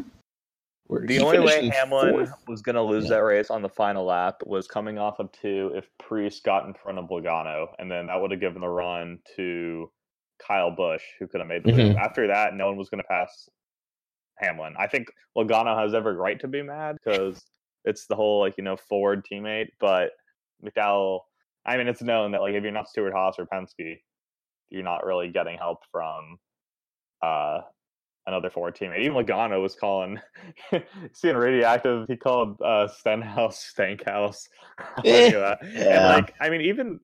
Where the only way Hamlin fourth. was going to lose Yeah. that race on the final lap was coming off of two if Preece got in front of Logano, and then that would have given the run to Kyle Busch, who could have made the Mhm. move. After that, no one was going to pass Hamlin. I think Logano has every right to be mad because it's the whole like you know Ford teammate, but McDowell. I mean, it's known that like if you're not Stewart-Haas or Penske, you're not really getting help from uh another Ford teammate. Even Logano was calling seeing radioactive, he called uh Stenhouse Stankhouse. Eh, and like I mean even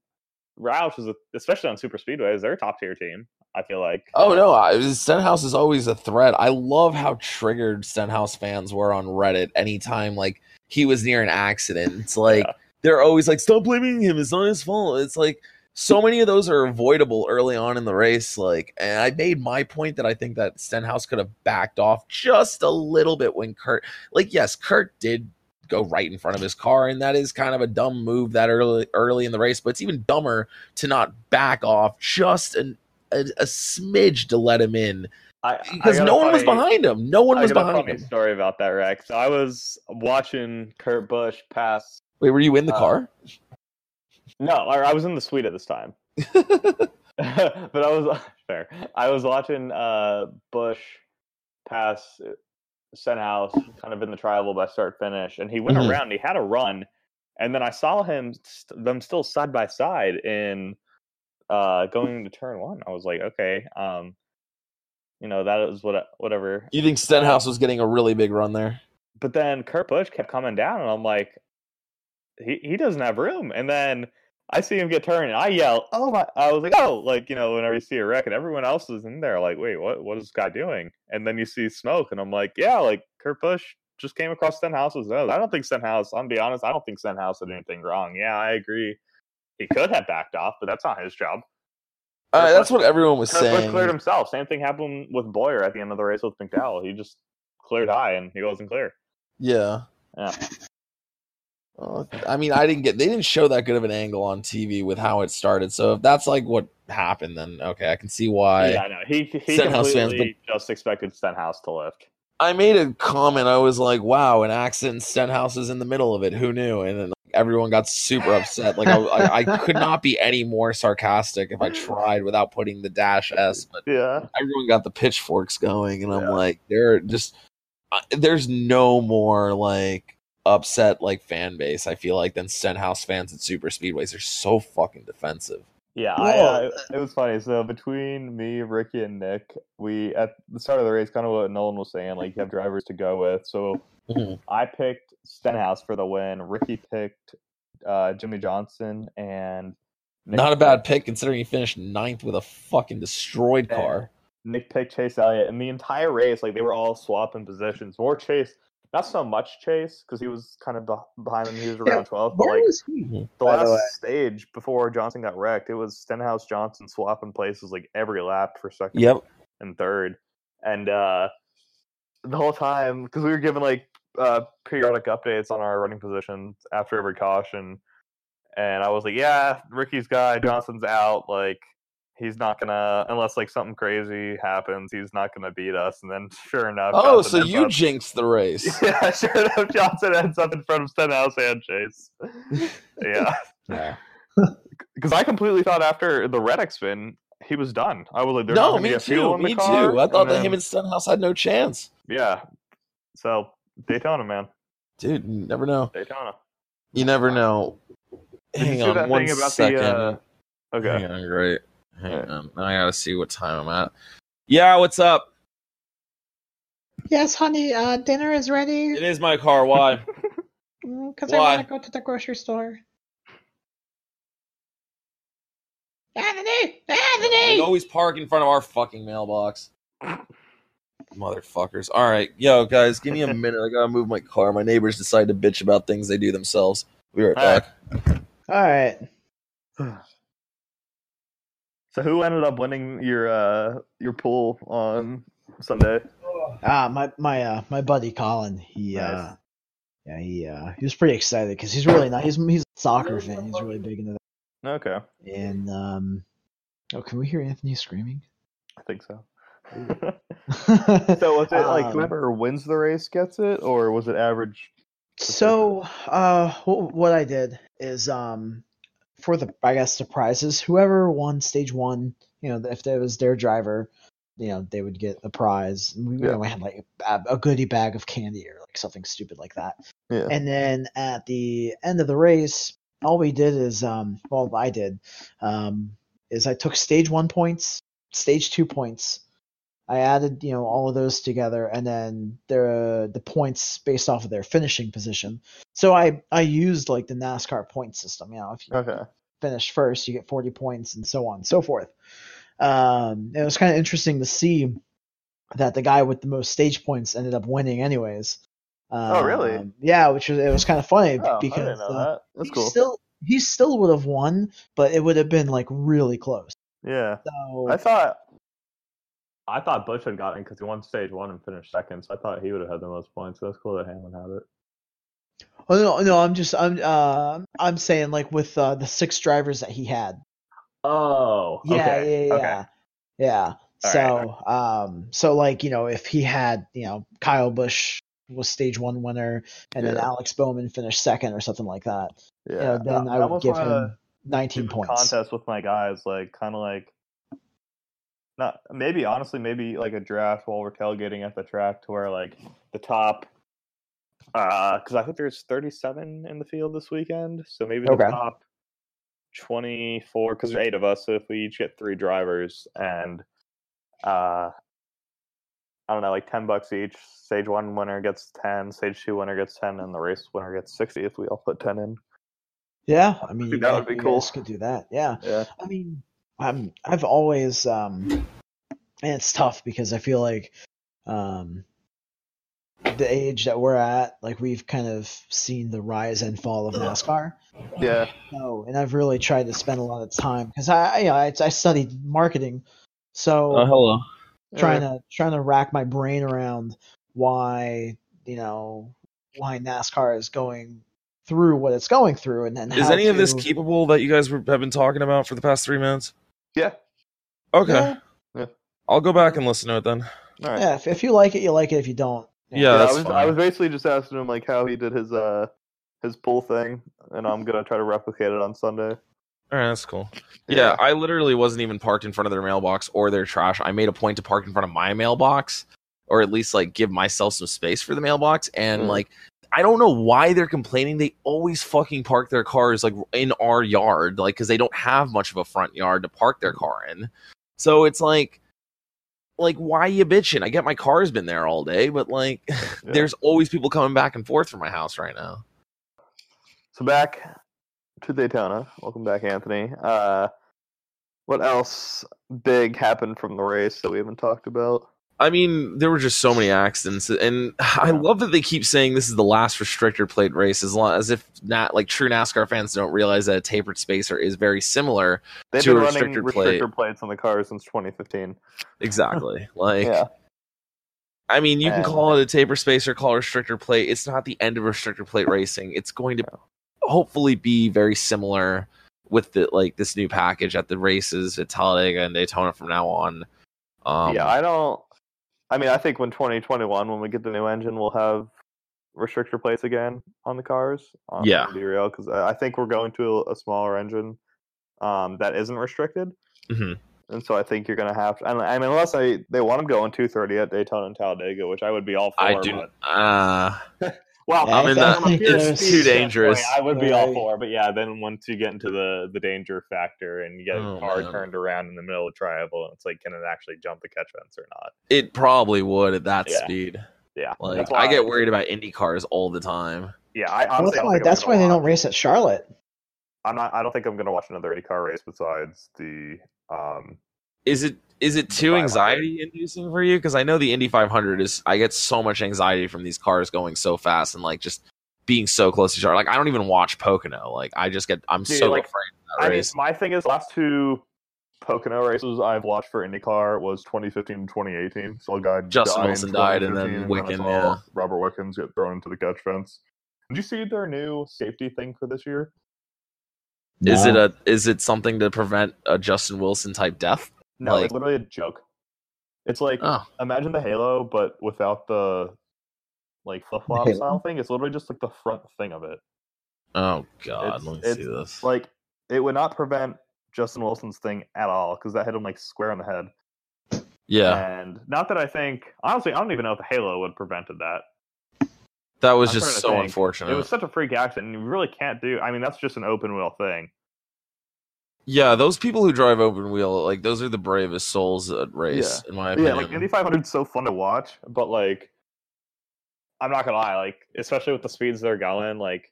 Roush is a, especially on super speedways. They're a top tier team. I feel like. Oh no, I, Stenhouse is always a threat. I love how triggered Stenhouse fans were on Reddit anytime like he was near an accident. It's like Yeah. They're always like, "Stop blaming him. It's not his fault." It's like so many of those are avoidable early on in the race. Like, and I made my point that I think that Stenhouse could have backed off just a little bit when Kurt, like, yes, Kurt did go right in front of his car, and that is kind of a dumb move that early early in the race. But it's even dumber to not back off just an, a, a smidge to let him in I, because no one was behind him. No one I was behind funny him. story about that wreck. So I was watching Kurt Busch pass. Wait, were you in the Uh, car? No, or I was in the suite at this time. but I was fair. I was watching uh Busch pass Stenhouse kind of in the tri-oval by start finish, and he went Mhm. around. He had a run, and then I saw him st- them still side by side in uh going to turn one. I was like, okay, um, you know that is what whatever. You think Stenhouse was getting a really big run there? But then Kurt Busch kept coming down, and I'm like, he he doesn't have room. And then I see him get turned, and I yell, "Oh my!" I was like, "Oh!" Like you know, whenever you see a wreck, and everyone else is in there, like, "Wait, what? What is this guy doing?" And then you see smoke, and I'm like, "Yeah, like Kurt Busch just came across Stenhouse's nose." I don't think Stenhouse. I'm gonna be honest. I don't think Stenhouse did anything wrong. Yeah, I agree. He could have backed off, but that's not his job. Uh, that's what everyone was Kurt saying. cleared himself. Same thing happened with Bowyer at the end of the race with McDowell. He just cleared high, and he wasn't clear. Yeah. Yeah. Well, I mean, I didn't get. They didn't show that good of an angle on TV with how it started. So if that's like what happened, then okay, I can see why. yeah, I know. He he Stenhouse fans, completely just expected Stenhouse to lift. I made a comment. I was like, "Wow, an accident. Stenhouse is in the middle of it. Who knew?" And then everyone got super upset. Like I, I, I could not be any more sarcastic if I tried without putting the dash s. But Yeah. everyone got the pitchforks going, and I'm Yeah. like, they're just uh, there's no more like upset like fan base. I feel like than Stenhouse fans at super speedways. They're so fucking defensive. Yeah, Whoa. I, uh, it was funny. So between me, Ricky, and Nick, we at the start of the race, kind of what Nolan was saying, like you have drivers to go with. So Mhm. I picked Stenhouse for the win. Ricky picked uh, Jimmie Johnson, and Nick Not a bad pick considering he finished ninth with a fucking destroyed car. Nick picked Chase Elliott, and the entire race, like they were all swapping positions. More Chase, not so much Chase because he was kind of behind him. He was around 12, but like was he? the by the last stage before Johnson got wrecked, it was Stenhouse Johnson swapping places like every lap for second Yep. and third. And uh the whole time, because we were given like uh periodic updates on our running positions after every caution, and I was like, yeah, Ricky's guy, Johnson's out. Like he's not gonna unless like something crazy happens, he's not gonna beat us. And then sure enough, Oh, Johnson so you up- jinxed the race. yeah, sure enough, Johnson ends up in front of Stenhouse and Chase. yeah Yeah. because I completely thought after the Reddick spin he was done. I was like, "There's No, me too. Me car," too. I thought that then- him and Stenhouse had no chance. yeah. So Daytona, man, Dude, you never know. Daytona. You never know. Did Hang on that one about second. the? Uh... Okay. Hang on, great. Hang Alright. on. I gotta see what time I'm at. Yeah, what's up? Yes, honey. Uh, dinner is ready. It is my car. Why? Because I want to go to the grocery store. Anthony! they Anthony! always park in front of our fucking mailbox. Motherfuckers. All right, yo, guys, give me a minute. I gotta move my car. My neighbors decide to bitch about things they do themselves. Be right Alright. back. All right. So who ended up winning your uh your pool on Sunday? Ah, my my uh my buddy Colin. He Nice. uh yeah he uh he was pretty excited because he's really not he's he's a soccer fan. He's really big into that. Okay. And um, oh, can we hear Anthony screaming? I think so. so was it like Um, whoever wins the race gets it, or was it average? So, uh, what, what I did is, um, for the, I guess, the prizes, whoever won stage one, you know, if there was their driver, you know, they would get the prize. And we, you know, we had like a, a goodie bag of candy or like something stupid like that. Yeah. And then at the end of the race, all we did is, um, well, I did, um, is I took stage one points, stage two points. I added, you know, all of those together, and then the the points based off of their finishing position. So I I used like the NASCAR point system. You know, if you, Okay. finished first, you get 40 points, and so on and so forth. Um, it was kind of interesting to see that the guy with the most stage points ended up winning, anyways. Oh, really? Um, Yeah, which was it was kind of funny Oh, I because didn't know uh, that. That's he cool. still he still would have won, but it would have been like really close. yeah. So I thought I thought Busch had gotten because he won stage one and finished second, so I thought he would have had the most points. So that's cool that Hamlin had it. Oh no, no, I'm just I'm uh I'm saying like with uh, the six drivers that he had. Oh, Yeah, okay, yeah, yeah, okay. yeah. All so um so like you know if he had you know Kyle Busch was stage one winner and then Alex Bowman finished second or something like that, Yeah, you know, then I, I, I would give him 19 points. contest with my guys, like kind of like not maybe honestly maybe like a draft while we're tailgating at the track to where like the top uh because I think there's 37 in the field this weekend, so maybe the Okay. top 24 because there's eight of us, so if we each get three drivers and uh I don't know, like 10 bucks each. Stage one winner gets 10, stage two winner gets 10, and the race winner gets 60 if we all put 10 in. Yeah, I mean you that would be cool. could do that. Yeah. Yeah. I mean, I'm I've always um, and it's tough because I feel like um, the age that we're at, like we've kind of seen the rise and fall of NASCAR. Yeah. So, and I've really tried to spend a lot of time because I, I, you know, I, I studied marketing, so Oh, hello. trying to trying to rack my brain around why you know why NASCAR is going through what it's going through, and then Is how any of this capable that you guys were, have been talking about for the past three minutes? Yeah. Okay. Yeah. Yeah. I'll go back and listen to it then. All right. Yeah, if, if you like it, you like it. If you don't, Yeah, I that's was I was basically just asking him like how he did his uh his pull thing, and I'm gonna try to replicate it on Sunday. All right, that's cool. Yeah, I literally wasn't even parked in front of their mailbox or their trash. I made a point to park in front of my mailbox, or at least like give myself some space for the mailbox. And Mm. like, I don't know why they're complaining. They always fucking park their cars like in our yard, like because they don't have much of a front yard to park their car in. So it's like, like why you bitching? I get my car's been there all day, but like, there's always people coming back and forth from my house right now. So back to Daytona. Welcome back, Anthony. Uh, what else big happened from the race that we haven't talked about? I mean, there were just so many accidents, and I love that they keep saying this is the last restrictor plate race, as long as if not like true NASCAR fans don't realize that a tapered spacer is very similar. They've To been a running restrictor plate. restrictor plates on the cars since 2015. Exactly. like, yeah, I mean, you can call it a taper spacer, call it a restrictor plate. It's not the end of restrictor plate racing. It's going to hopefully be very similar with the like this new package at the races at Talladega and Daytona from now on. Um, yeah. I don't. I mean, I think when 2021, when we get the new engine, we'll have restrictor plates again on the cars. Um, Yeah. to be real, because I think we're going to a, a smaller engine um, that isn't restricted. mhm. And so I think you're gonna have to. And I mean, unless I they want them going 230 at Daytona and Talladega, which I would be all for. I do. but- Uh, well, Yeah, I mean, that- from a pure it's speed too standpoint, dangerous. I would be all for, but yeah, then once you get into the the danger factor and you get Oh, a car man. turned around in the middle of triangle, and it's like, can it actually jump the catch fence or not? it probably would at that Yeah. speed. Yeah, Like I get worried about Indy cars all the time. Yeah, I Well, honestly, that's don't why think I'm that's gonna why they don't watch- race at Charlotte. I'm not. I don't think I'm gonna watch another IndyCar race besides the. um Is it is it too anxiety inducing for you? Because I know the Indy 500 is. I get so much anxiety from these cars going so fast and like just being so close to each other. Like I don't even watch Pocono. Like I just get. I'm Dude, so like, afraid of that I mean, my thing is, last two Pocono races I've watched for IndyCar was 2015 and 2018. So a guy Justin died Wilson died, and then 2015, Wicken, I yeah. Robert Wickens get thrown into the catch fence. Did you see their new safety thing for this year? Is it a is it something to prevent a Justin Wilson type death? No, Like- it's literally a joke. It's like Oh, imagine the halo, but without the like flip flop style thing. It's literally just like the front thing of it. oh God! It's- Let me see this. Like it would not prevent Justin Wilson's thing at all because that hit him like square on the head. yeah, And not that I think honestly, I don't even know if the halo would have prevented that. that was I'm just so unfortunate. It was such a freak accident, and you really can't do. I mean, that's just an open wheel thing. Yeah, those people who drive open wheel, like those are the bravest souls at race, in my Yeah, opinion. like Indy 500 is so fun to watch, but like, I'm not gonna lie, like especially with the speeds they're going, like,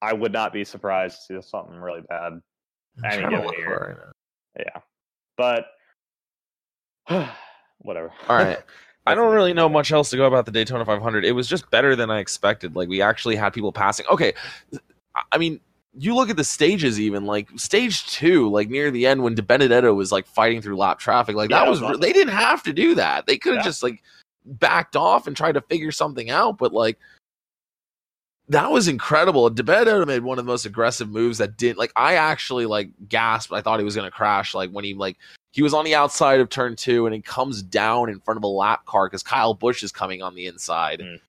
I would not be surprised to see something really bad any given year. right. Yeah, but whatever. All right. I don't really know much else to go about the Daytona 500. It was just better than I expected. Like we actually had people passing. Okay, I mean, you look at the stages. Even like stage two, like near the end when DiBenedetto was like fighting through lap traffic. Like that was awesome. they didn't have to do that. They could have Yeah. just like backed off and tried to figure something out. But like that was incredible. DiBenedetto made one of the most aggressive moves that did. Like I actually like gasped. I thought he was gonna crash. Like when he like he was on the outside of turn two and he comes down in front of a lap car because Kyle Busch is coming on the inside. Mm.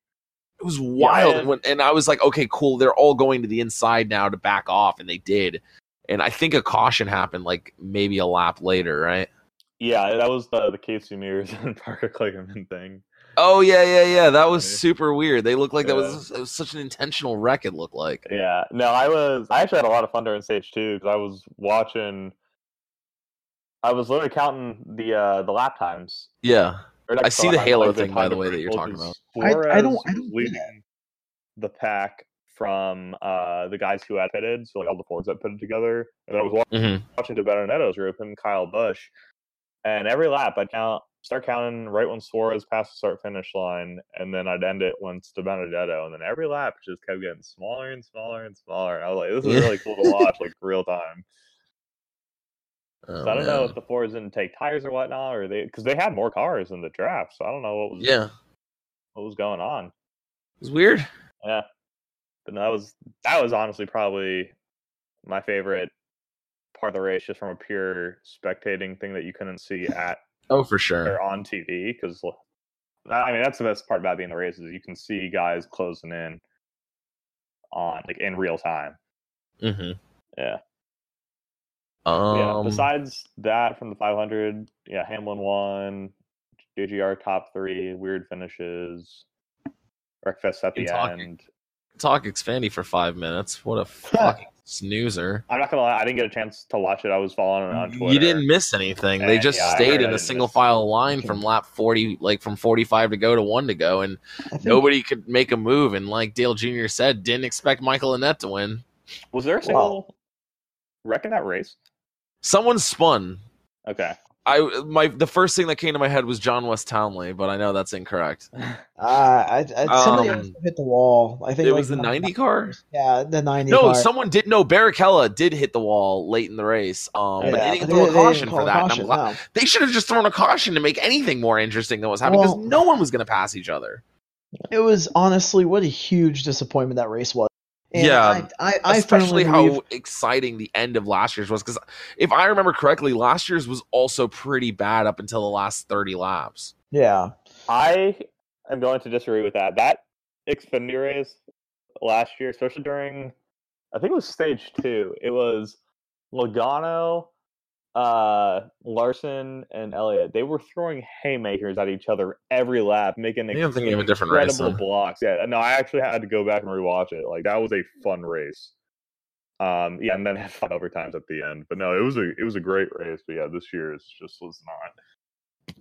It was wild. and- and, when, and I was like, okay, cool. They're all going to the inside now to back off, and they did. And I think a caution happened like maybe a lap later, right? Yeah, that was the the Casey Mears and Parker Kligerman thing. Oh yeah, yeah, yeah. That was super weird. They looked like that was it was such an intentional wreck. It looked like. Yeah, no, I was. I actually had a lot of fun during stage two because I was watching. I was literally counting the uh the lap times. Yeah. Or I see the Halo thing, by the way, that you're talking about. I- I don't- I don't get leading the pack from uh the guys who had pitted, so like all the Fords that put it together, and I was wa- hmm watching DiBenedetto's group and Kyle Busch, and every lap I'd count, start counting right when Suarez passed the start finish line, and then I'd end it once it's DiBenedetto, and then every lap just kept getting smaller and smaller and smaller. And I was like, this is really cool to watch, like real time. Oh, So I don't know if the Fords didn't take tires or whatnot, or they because they had more cars in the draft, so I don't know what was Yeah, what was going on. It was weird. Yeah, but no, that was that was honestly probably my favorite part of the race, just from a pure spectating thing that you couldn't see at Oh, for sure. or on TV. Because I mean, that's the best part about being in the race is you can see guys closing in on like in real time. hmm Yeah. Um, yeah. Besides that, from the 500, yeah, Hamlin won. JGR top three, weird finishes. Breakfast at the talking. end. talk Xfinity for five minutes. What a fucking snoozer. I'm not gonna lie, I didn't get a chance to watch it. I was following it on Twitter. You didn't miss anything. They Eh, just yeah, stayed in a single miss- file line from lap 40, like from 45 to go to one to go. And nobody could make a move. And like Dale Jr. said, didn't expect Michael Annett to win. Was there a single wreck in that race? Someone spun. Okay. I my the first thing that came to my head was John Wes Townley, but I know that's incorrect. Uh, I, I, somebody Um, else hit the wall. I think It like, was the 90 car? Yeah, the ninety. No, car. someone did. No, Barrichello did hit the wall late in the race. Um, but Yeah, they didn't throw they- they didn't caution call for a that. and I'm caution, no. They should have just thrown a caution to make anything more interesting than what was happening because Well- no one was going to pass each other. It was honestly what a huge disappointment that race was. And Yeah, I, I, I Especially how believe, exciting the end of last year's was. Because if I remember correctly, last year's was also pretty bad up until the last 30 laps. yeah, I am going to disagree with that. That Xfinity race last year, especially during, I think it was stage two. It was Logano, uh, Larson, and Elliott. They were throwing haymakers at each other every lap, making Maybe I'm thinking of a different race, incredible then. blocks. Yeah, no, I actually had to go back and rewatch it. Like that was a fun race. Um, yeah, and then had fun overtimes at the end. But no, it was a it was a great race. But yeah, this year's just was not.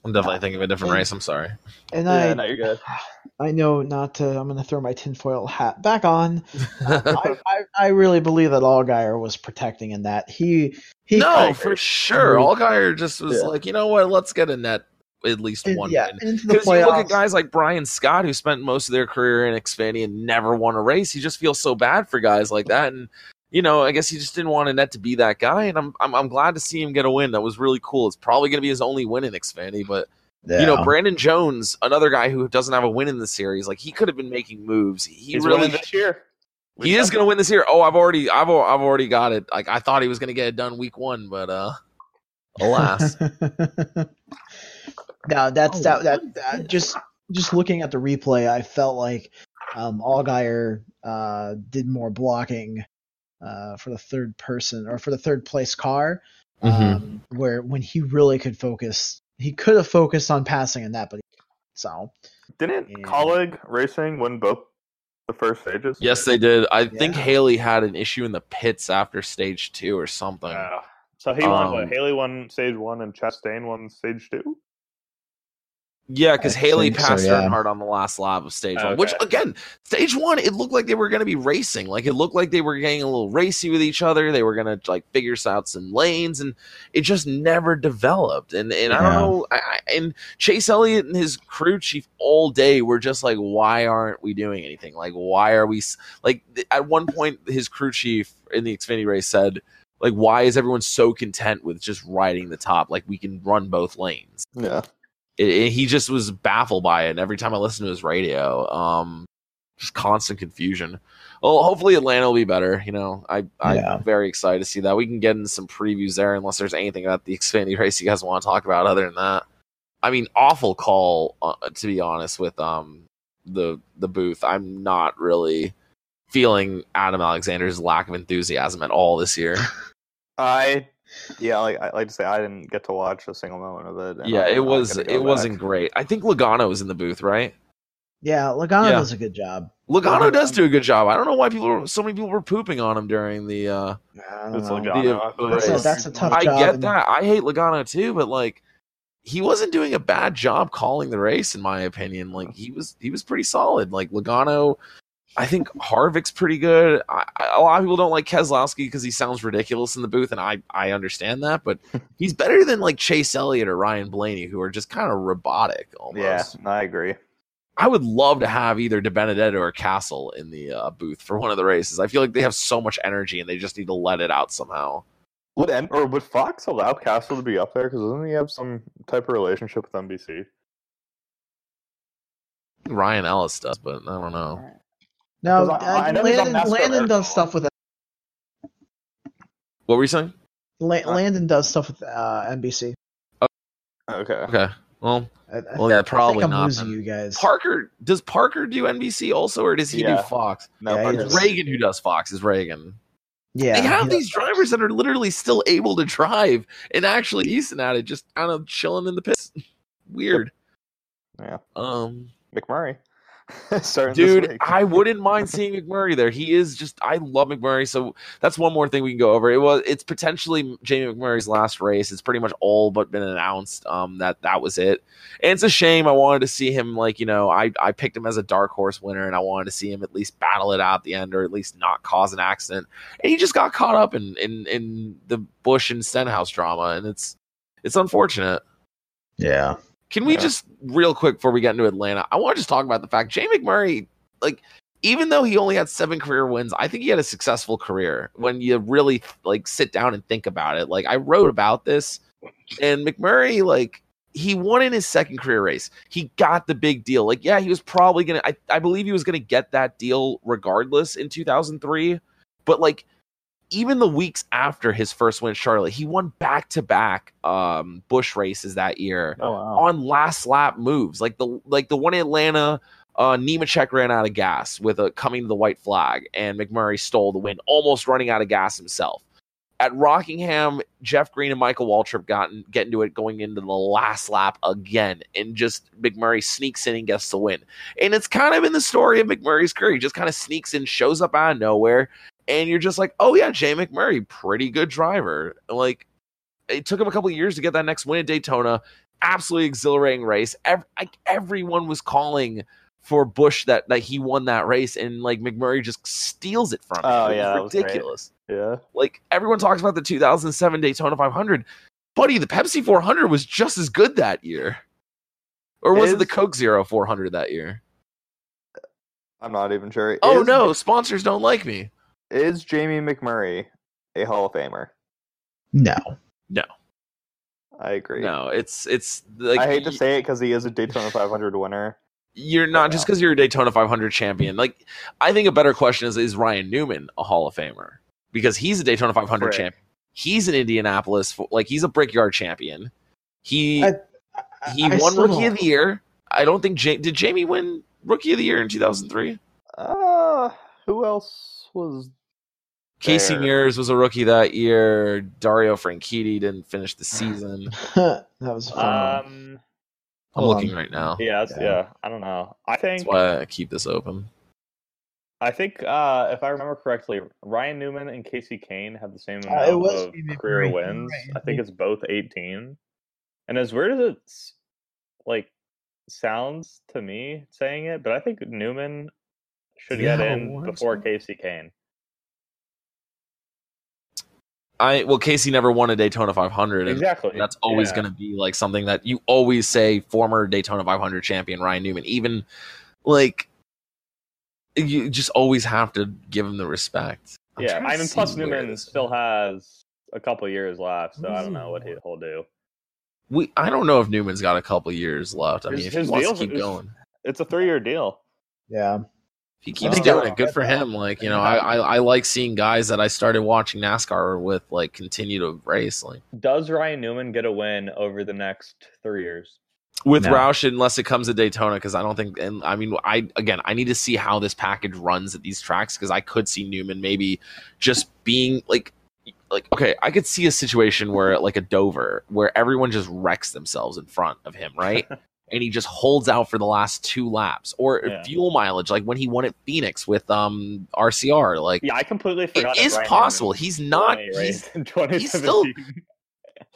I'm definitely thinking of a different And- race. I'm sorry. and Yeah, I, no, you're good. I know not to. I'm going to throw my tinfoil hat back on. I, I, I really believe that Allgaier was protecting in that. He he no, kinda- for sure. Allgaier just was Yeah. like, you know what? Let's get Annett at least one yeah win. Because you look at guys like Brian Scott, who spent most of their career in Xfinity and never won a race. You just feel so bad for guys like that, and you know, I guess he just didn't want Annett to be that guy. And I'm, I'm, I'm glad to see him get a win. That was really cool. It's probably going to be his only win in Xfinity, but you know, Brandon Jones, another guy who doesn't have a win in the series, like he could have been making moves. He He's really, winning this year. We he is going to win this year. Oh, I've already, I've, I've already got it. Like I thought he was going to get it done week one, but uh, alas. no, that's Oh, that, that, what that- is- just just looking at the replay, I felt like um, Allgaier uh, did more blocking uh, for the third person or for the third place car, Mhm. um, where when he really could focus, he could have focused on passing in that, but he, so Didn't Yeah. Kaulig Racing win both the first stages? Yes, they did. I think Haley had an issue in the pits after stage two or something. Yeah. So he won. Um, what, Haley won stage one, and Chastain won stage two. Yeah, because Haley think so, passed yeah. Earnhardt on the last lap of stage one. Which again, stage one, it looked like they were going to be racing. Like it looked like they were getting a little racy with each other. They were going to like figure out some lanes, and it just never developed. And and I don't know. I, I, and Chase Elliott and his crew chief all day were just like, why aren't we doing anything? Like why are we s- like? th- At one point, his crew chief in the Xfinity race said. Like, why is everyone so content with just riding the top? Like, we can run both lanes Yeah. It, it- he just was baffled by it. And every time I listen to his radio, um, just constant confusion. Well, hopefully Atlanta will be better. You know, I I'm Yeah. very excited to see that. We can get in some previews there, unless there's anything about the Xfinity race you guys want to talk about. Other than that, I mean, awful call uh, to be honest with um the the booth. I'm not really feeling Adam Alexander's lack of enthusiasm at all this year. I yeah, like I like to say, I didn't get to watch a single moment of it. yeah, I'm it was it back. wasn't great. I think Logano was in the booth, right? Yeah, Logano Yeah. does a good job. Logano does do a good job. I don't know why people were, so many people were pooping on him during the. uh I It's know. Logano. The- that's a- that's a tough I job get and- that. I hate Logano too, but like he wasn't doing a bad job calling the race, in my opinion. Like he was, he was pretty solid. Like Logano, I think Harvick's pretty good. I, I, a lot of people don't like Keselowski because he sounds ridiculous in the booth, and I I understand that, but he's better than like Chase Elliott or Ryan Blaney, who are just kind of robotic almost. Yeah, I agree. I would love to have either DiBenedetto or Cassill in the uh, booth for one of the races. I feel like they have so much energy and they just need to let it out somehow. Would M- or would Fox allow Cassill to be up there? Because doesn't he have some type of relationship with NBC? Ryan Ellis does, but I don't know. No, 'Cause I- I know he's on Landon, Landon does stuff with What were you saying? La- Landon does stuff with uh, NBC. Okay. Okay. Well, I, I- well, yeah, I probably think I'm not. losing you guys. Parker does Parker do NBC also, or does he Yeah. do Fox? No, Yeah, he It's. Regan who does Fox. Is Regan? yeah, they have he these drivers that are literally still able to drive and actually decent at it, just kind of chilling in the pits. Weird. Yeah. Um, McMurray. Starting this dude week. i wouldn't mind seeing mcmurray there. He is just i love mcmurray so that's one more thing we can go over. It was it's potentially jamie mcmurray's last race. It's pretty much all but been announced um that that was it. And it's a shame i wanted to see him like you know i i picked him as a dark horse winner and i wanted to see him at least battle it out at the end or at least not cause an accident. And he just got caught up in in in the busch and stenhouse drama and it's it's unfortunate. Yeah. Can we Yeah. just real quick before we get into Atlanta? I want to just talk about the fact Jamie McMurray, like, even though he only had seven career wins, I think he had a successful career when you really like sit down and think about it. Like, I wrote about this, and McMurray, like, he won in his second career race. He got the big deal. Like, yeah, he was probably gonna. I, I believe he was gonna get that deal regardless in 2003, but like even the weeks after his first win Charlotte, he won back to back um Busch races that year Oh wow. on last lap moves. Like the like the one in Atlanta, uh Nemechek ran out of gas with a coming to the white flag, and McMurray stole the win, almost running out of gas himself. At Rockingham, Jeff Green and Michael Waltrip got in, get into it going into the last lap again, and just McMurray sneaks in and gets the win. And it's kind of in the story of McMurray's career. He just kind of sneaks in, shows up out of nowhere, and you're just like, oh yeah, Jamie McMurray, pretty good driver. Like it took him a couple of years to get that next win at Daytona. Absolutely exhilarating race. Ev- like everyone was calling for Busch that that he won that race, and like McMurray just steals it from him. Oh, It yeah, that was was ridiculous. Yeah. Like everyone talks about the 2007 Daytona 500, buddy. The Pepsi 400 was just as good that year, or was it the Coke Zero 400 that year? I'm not even sure. Oh Is- no, sponsors don't like me. Is Jamie McMurray a Hall of Famer? No. No. I agree. No, it's it's like I hate to say it because he is a Daytona 500 winner. you're not just because you're a Daytona 500 champion. Like, I think a better question is: Is Ryan Newman a Hall of Famer? Because he's a Daytona 500 Frick. champion. He's an Indianapolis, like he's a Brickyard champion. He I- he I won Rookie of don't- the Year. I don't think ja- did Jamie win Rookie of the Year in 2003. Uh, who else was Casey There. Mears was a rookie that year. Dario Franchitti didn't finish the season. that was fun. Um, I'm Hold looking on. right now. yeah, Yeah. yeah, I don't know. I That's think why I keep this open. I think uh, if I remember correctly, Ryan Newman and Kasey Kahne have the same Uh, amount it was of career McMurray, wins. right, I think it's both 18. And as weird as it's like sounds to me saying it, but I think Newman should Yeah, get in what? before Kasey Kahne. I well, Kasey never won a Daytona 500, and Exactly. that's always Yeah. going to be like something that you always say. Former Daytona 500 champion Ryan Newman, even like you just always have to give him the respect. I'm Yeah, I mean, see plus Newman still has a couple years left, so I don't know what he- he'll do. We I don't know if Newman's got a couple years left. I mean, His- if he his wants to keep going, It's a three-year deal. Yeah. If he keeps think doing it, good for him. Like you know, I, I I like seeing guys that I started watching NASCAR with like continue to race. Like Does Ryan Newman get a win over the next three years? with No. Roush, unless it comes to Daytona, because I don't think. And I mean, I again, I need to see how this package runs at these tracks because I could see Newman maybe just being like, like okay, I could see a situation where like a Dover where everyone just wrecks themselves in front of him, right? and he just holds out for the last two laps or Yeah. fuel mileage like when he won at Phoenix with um RCR like Yeah, I completely forgot. it that is Ryan possible Newman he's not he's he's still-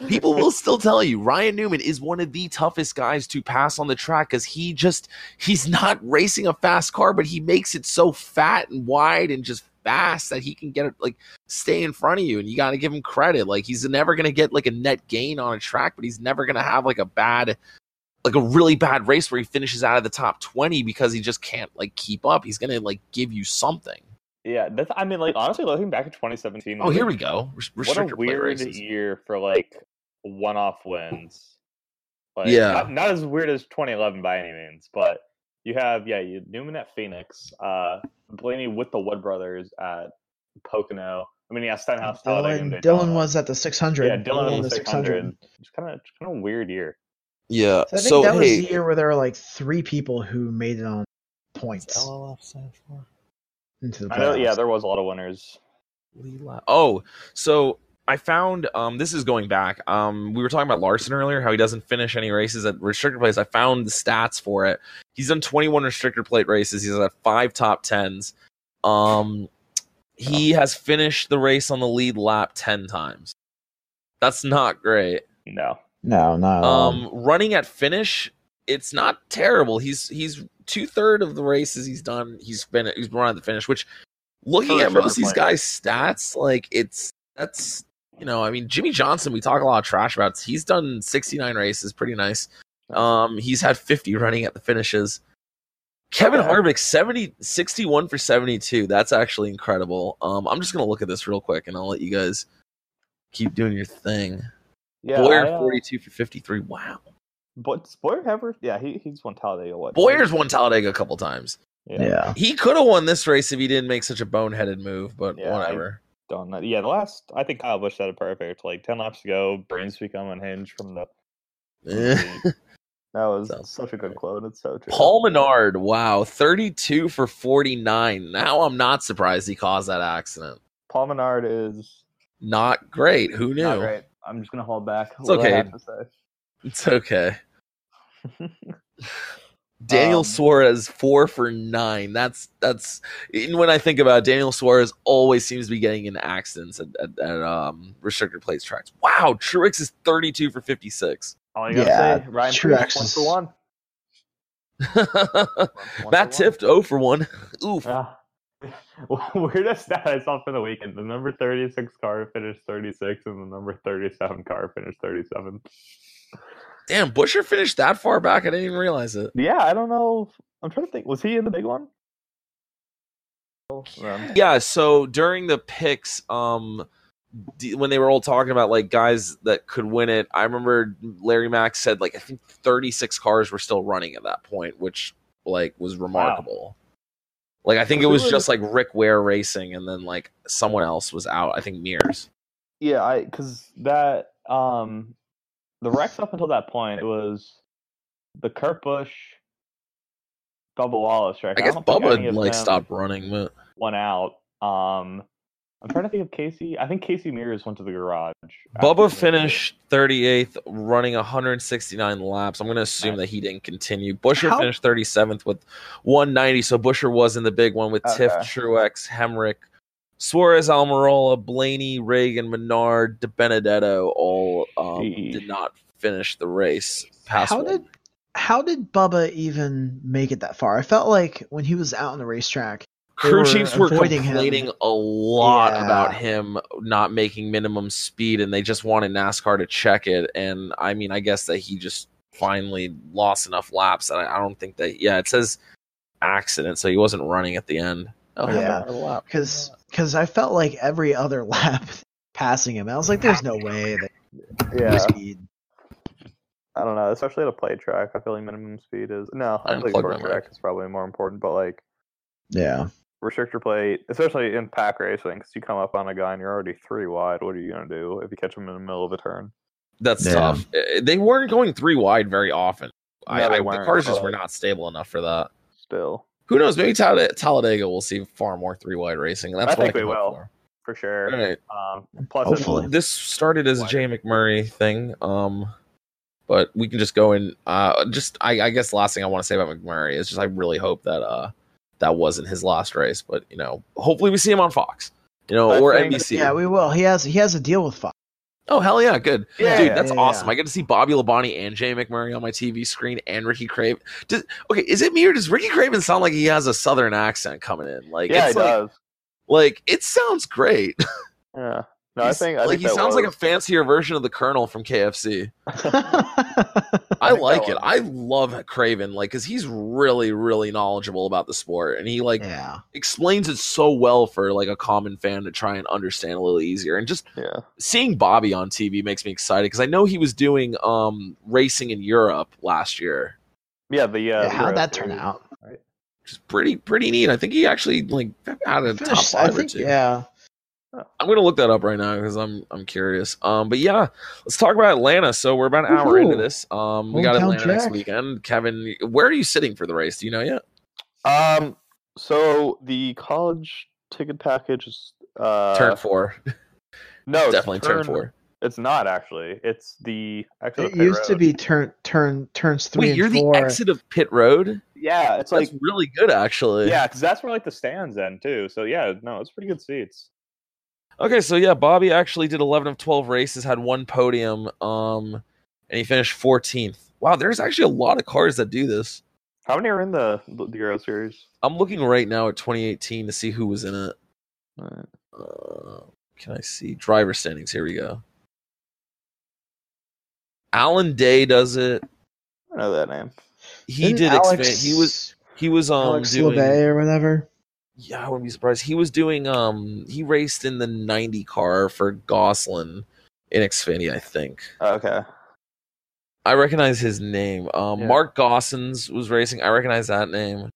people will still tell you Ryan Newman is one of the toughest guys to pass on the track because he just he's not racing a fast car, but he makes it so fat and wide and just fast that he can get it like stay in front of you, and you got to give him credit. Like he's never gonna get like a net gain on a track, but he's never gonna have like a bad. Like a really bad race where he finishes out of the top twenty because he just can't like keep up. He's gonna like give you something. Yeah, that's. I mean, like honestly, looking back at 2017. Oh, was here we go. Res- What a restrictor weird year for like one-off wins. Like, Yeah. not, not as weird as 2011 by any means, but you have yeah, you Newman at Phoenix, uh, Blaney with the Wood brothers at Pocono. I mean, yeah, Stenhouse. Talladega, and Dillon, Dillon was at the 600. yeah, Dillon won was the 600. It's kind of kind of weird year. Yeah. So I think So, that was hey, the year where there were like three people who made it on points LLF stand for? into the I know, yeah, there was a lot of winners. Lee Oh, so I found um this is going back. Um we were talking about Larson earlier, how he doesn't finish any races at restricted plates. I found the stats for it. He's done 21 restricted plate races. He's had five top tens. Um he has finished the race on the lead lap 10 times. That's not great. No, No, not at all. Um running at finish, it's not terrible. He's he's two third of the races he's done. He's been he's run at the finish, which looking For at most of these guys' stats, like it's that's you know, I mean Jimmie Johnson, we talk a lot of trash about. He's done 69 races, pretty nice. Um, he's had 50 running at the finishes. Kevin Okay. Harvick 70 61 for 72. That's actually incredible. Um, I'm just gonna look at this real quick and I'll let you guys keep doing your thing. Yeah, Bowyer I, uh, 42 for 53. Wow. But Bowyer ever? Yeah, he he's won Talladega. What? Bowyer's won Talladega a couple times. Yeah. yeah. He could have won this race if he didn't make such a boneheaded move, but Yeah, I- whatever. Don't know. Yeah, the last I think Kyle Busch said a perfect. Like ten laps ago, brains become unhinged from the. That was Sounds such a good quote. It's so true. Paul Menard, wow, 32 for 49. Now I'm not surprised he caused that accident. Paul Menard is Not great. Who knew? Not great. I'm just gonna hold back. It's okay. It's okay. Daniel Um, Suarez four for nine. That's that's and when I think about it, Daniel Suarez always seems to be getting in accidents at, at, at um restricted plates tracks. Wow, Truex is 32 for 56. All you gotta Yeah, say, Ryan Truex Preece, one for one. One Matt for one. Tifft 0 for 1. Oof. Yeah. Weirdest stat I saw for the weekend: the number thirty-six car finished thirty-six, and the number thirty-seven car finished thirty-seven. Damn, Buescher finished that far back. I didn't even realize it. Yeah, I don't know. I'm trying to think. Was he in the big one? Yeah, so during the picks, um, when they were all talking about like guys that could win it, I remember Larry Mac said like I think 36 cars were still running at that point, which like was remarkable. Like I think it was just like Rick Ware racing, and then like someone else was out. I think Mears. Yeah, I because that um the wrecks up until that point it was the Kurt Busch, Bubba Wallace track. I guess any Bubba like stopped running, but went out. Um, I'm trying to think of Casey. I think Casey Mears went to the garage. after Bubba finishing. finished 38th, running 169 laps. I'm going to assume Nice. that he didn't continue. Buescher How- finished 37th with 190. So Buescher was in the big one with Tifft, Okay. Truex, Hemric, Suarez, Almirola, Blaney, Regan, Menard, DiBenedetto all um, did not finish the race. Past How one. did how did Bubba even make it that far? I felt like when he was out on the racetrack, They crew chiefs were avoiding him. complaining a lot Yeah. about him not making minimum speed and they just wanted NASCAR to check it and I mean I guess that he just finally lost enough laps that I, I don't think that yeah it says accident so he wasn't running at the end oh Yeah. because because I felt like every other lap passing him, I was like, "There's no way that Yeah, speed." I don't know. Especially at a plate track, I feel like minimum speed is no. I think Unplug short track is probably more important, but like Yeah, restrictor plate, especially in pack racing, because you come up on a guy and you're already three wide. What are you gonna do if you catch him in the middle of a turn? that's Yeah. tough Uh, they weren't going three wide very often I, No, they I, the cars just were not stable enough for that Still, who knows maybe Tal- Talladega will see far more three wide racing that's I what think I we will. for. for sure. All right. Um, plus, Hopefully. it's- this started as a Jamie McMurray thing. Um, but we can just go in. Uh, just I, I guess the last thing I want to say about McMurray is just I really hope that uh that wasn't his last race. But you know, hopefully we see him on Fox, you know, I or think- NBC. yeah, we will. He has he has a deal with Fox. oh hell yeah, good, Yeah, dude, that's yeah, awesome. yeah. I get to see Bobby Labonte and Jamie McMurray on my TV screen and Ricky Craven. Does, okay, is it me or does Ricky Craven sound like he has a Southern accent coming in? Like, yeah, it like, does. like it sounds great. Yeah. No, I think I like think he that sounds like a fancier version of the Colonel from KFC. I I like it. was- I love Craven, like, cause he's really, really knowledgeable about the sport, and he like yeah, explains it so well for like a common fan to try and understand a little easier. And just yeah. seeing Bobby on TV makes me excited because I know he was doing um racing in Europe last year, Yeah, the uh, yeah how'd that turn Series. out? which is pretty, pretty neat. I think he actually like had a top Finished, I five or think, two. yeah. I'm gonna look that up right now because I'm I'm curious. Um, but yeah, let's talk about Atlanta. So we're about an hour into this. Um, we got Hometown Atlanta next weekend. Kevin, where are you sitting for the race? Do you know yet? Um, so the college ticket package is uh turn four, No, it's definitely turn four. It's not actually. It's the exit. of It Pit used to be turn turn turns three Wait, and you're four. the exit of pit road. Yeah, it's like really good, actually. yeah, because that's where like the stands end too. So yeah, no, it's pretty good seats. Okay, so yeah, Bobby actually did 11 of 12 races, had one podium, um, and he finished 14th. Wow, there's actually a lot of cars that do this. How many are in the, the Euro Series? I'm looking right now at 2018 to see who was in it. Alright. Uh, can I see driver standings? Here we go. Alon Day does it. I know that name. He Didn't did. Alex, Expan- he was. He was um Alex doing. Labbé or whatever. Yeah, I wouldn't be surprised. He was doing. Um, he raced in the 90 car for Gosselin in Xfinity, I think. Oh, okay. I recognize his name. Um, Yeah. Marc Goossens was racing. I recognize that name.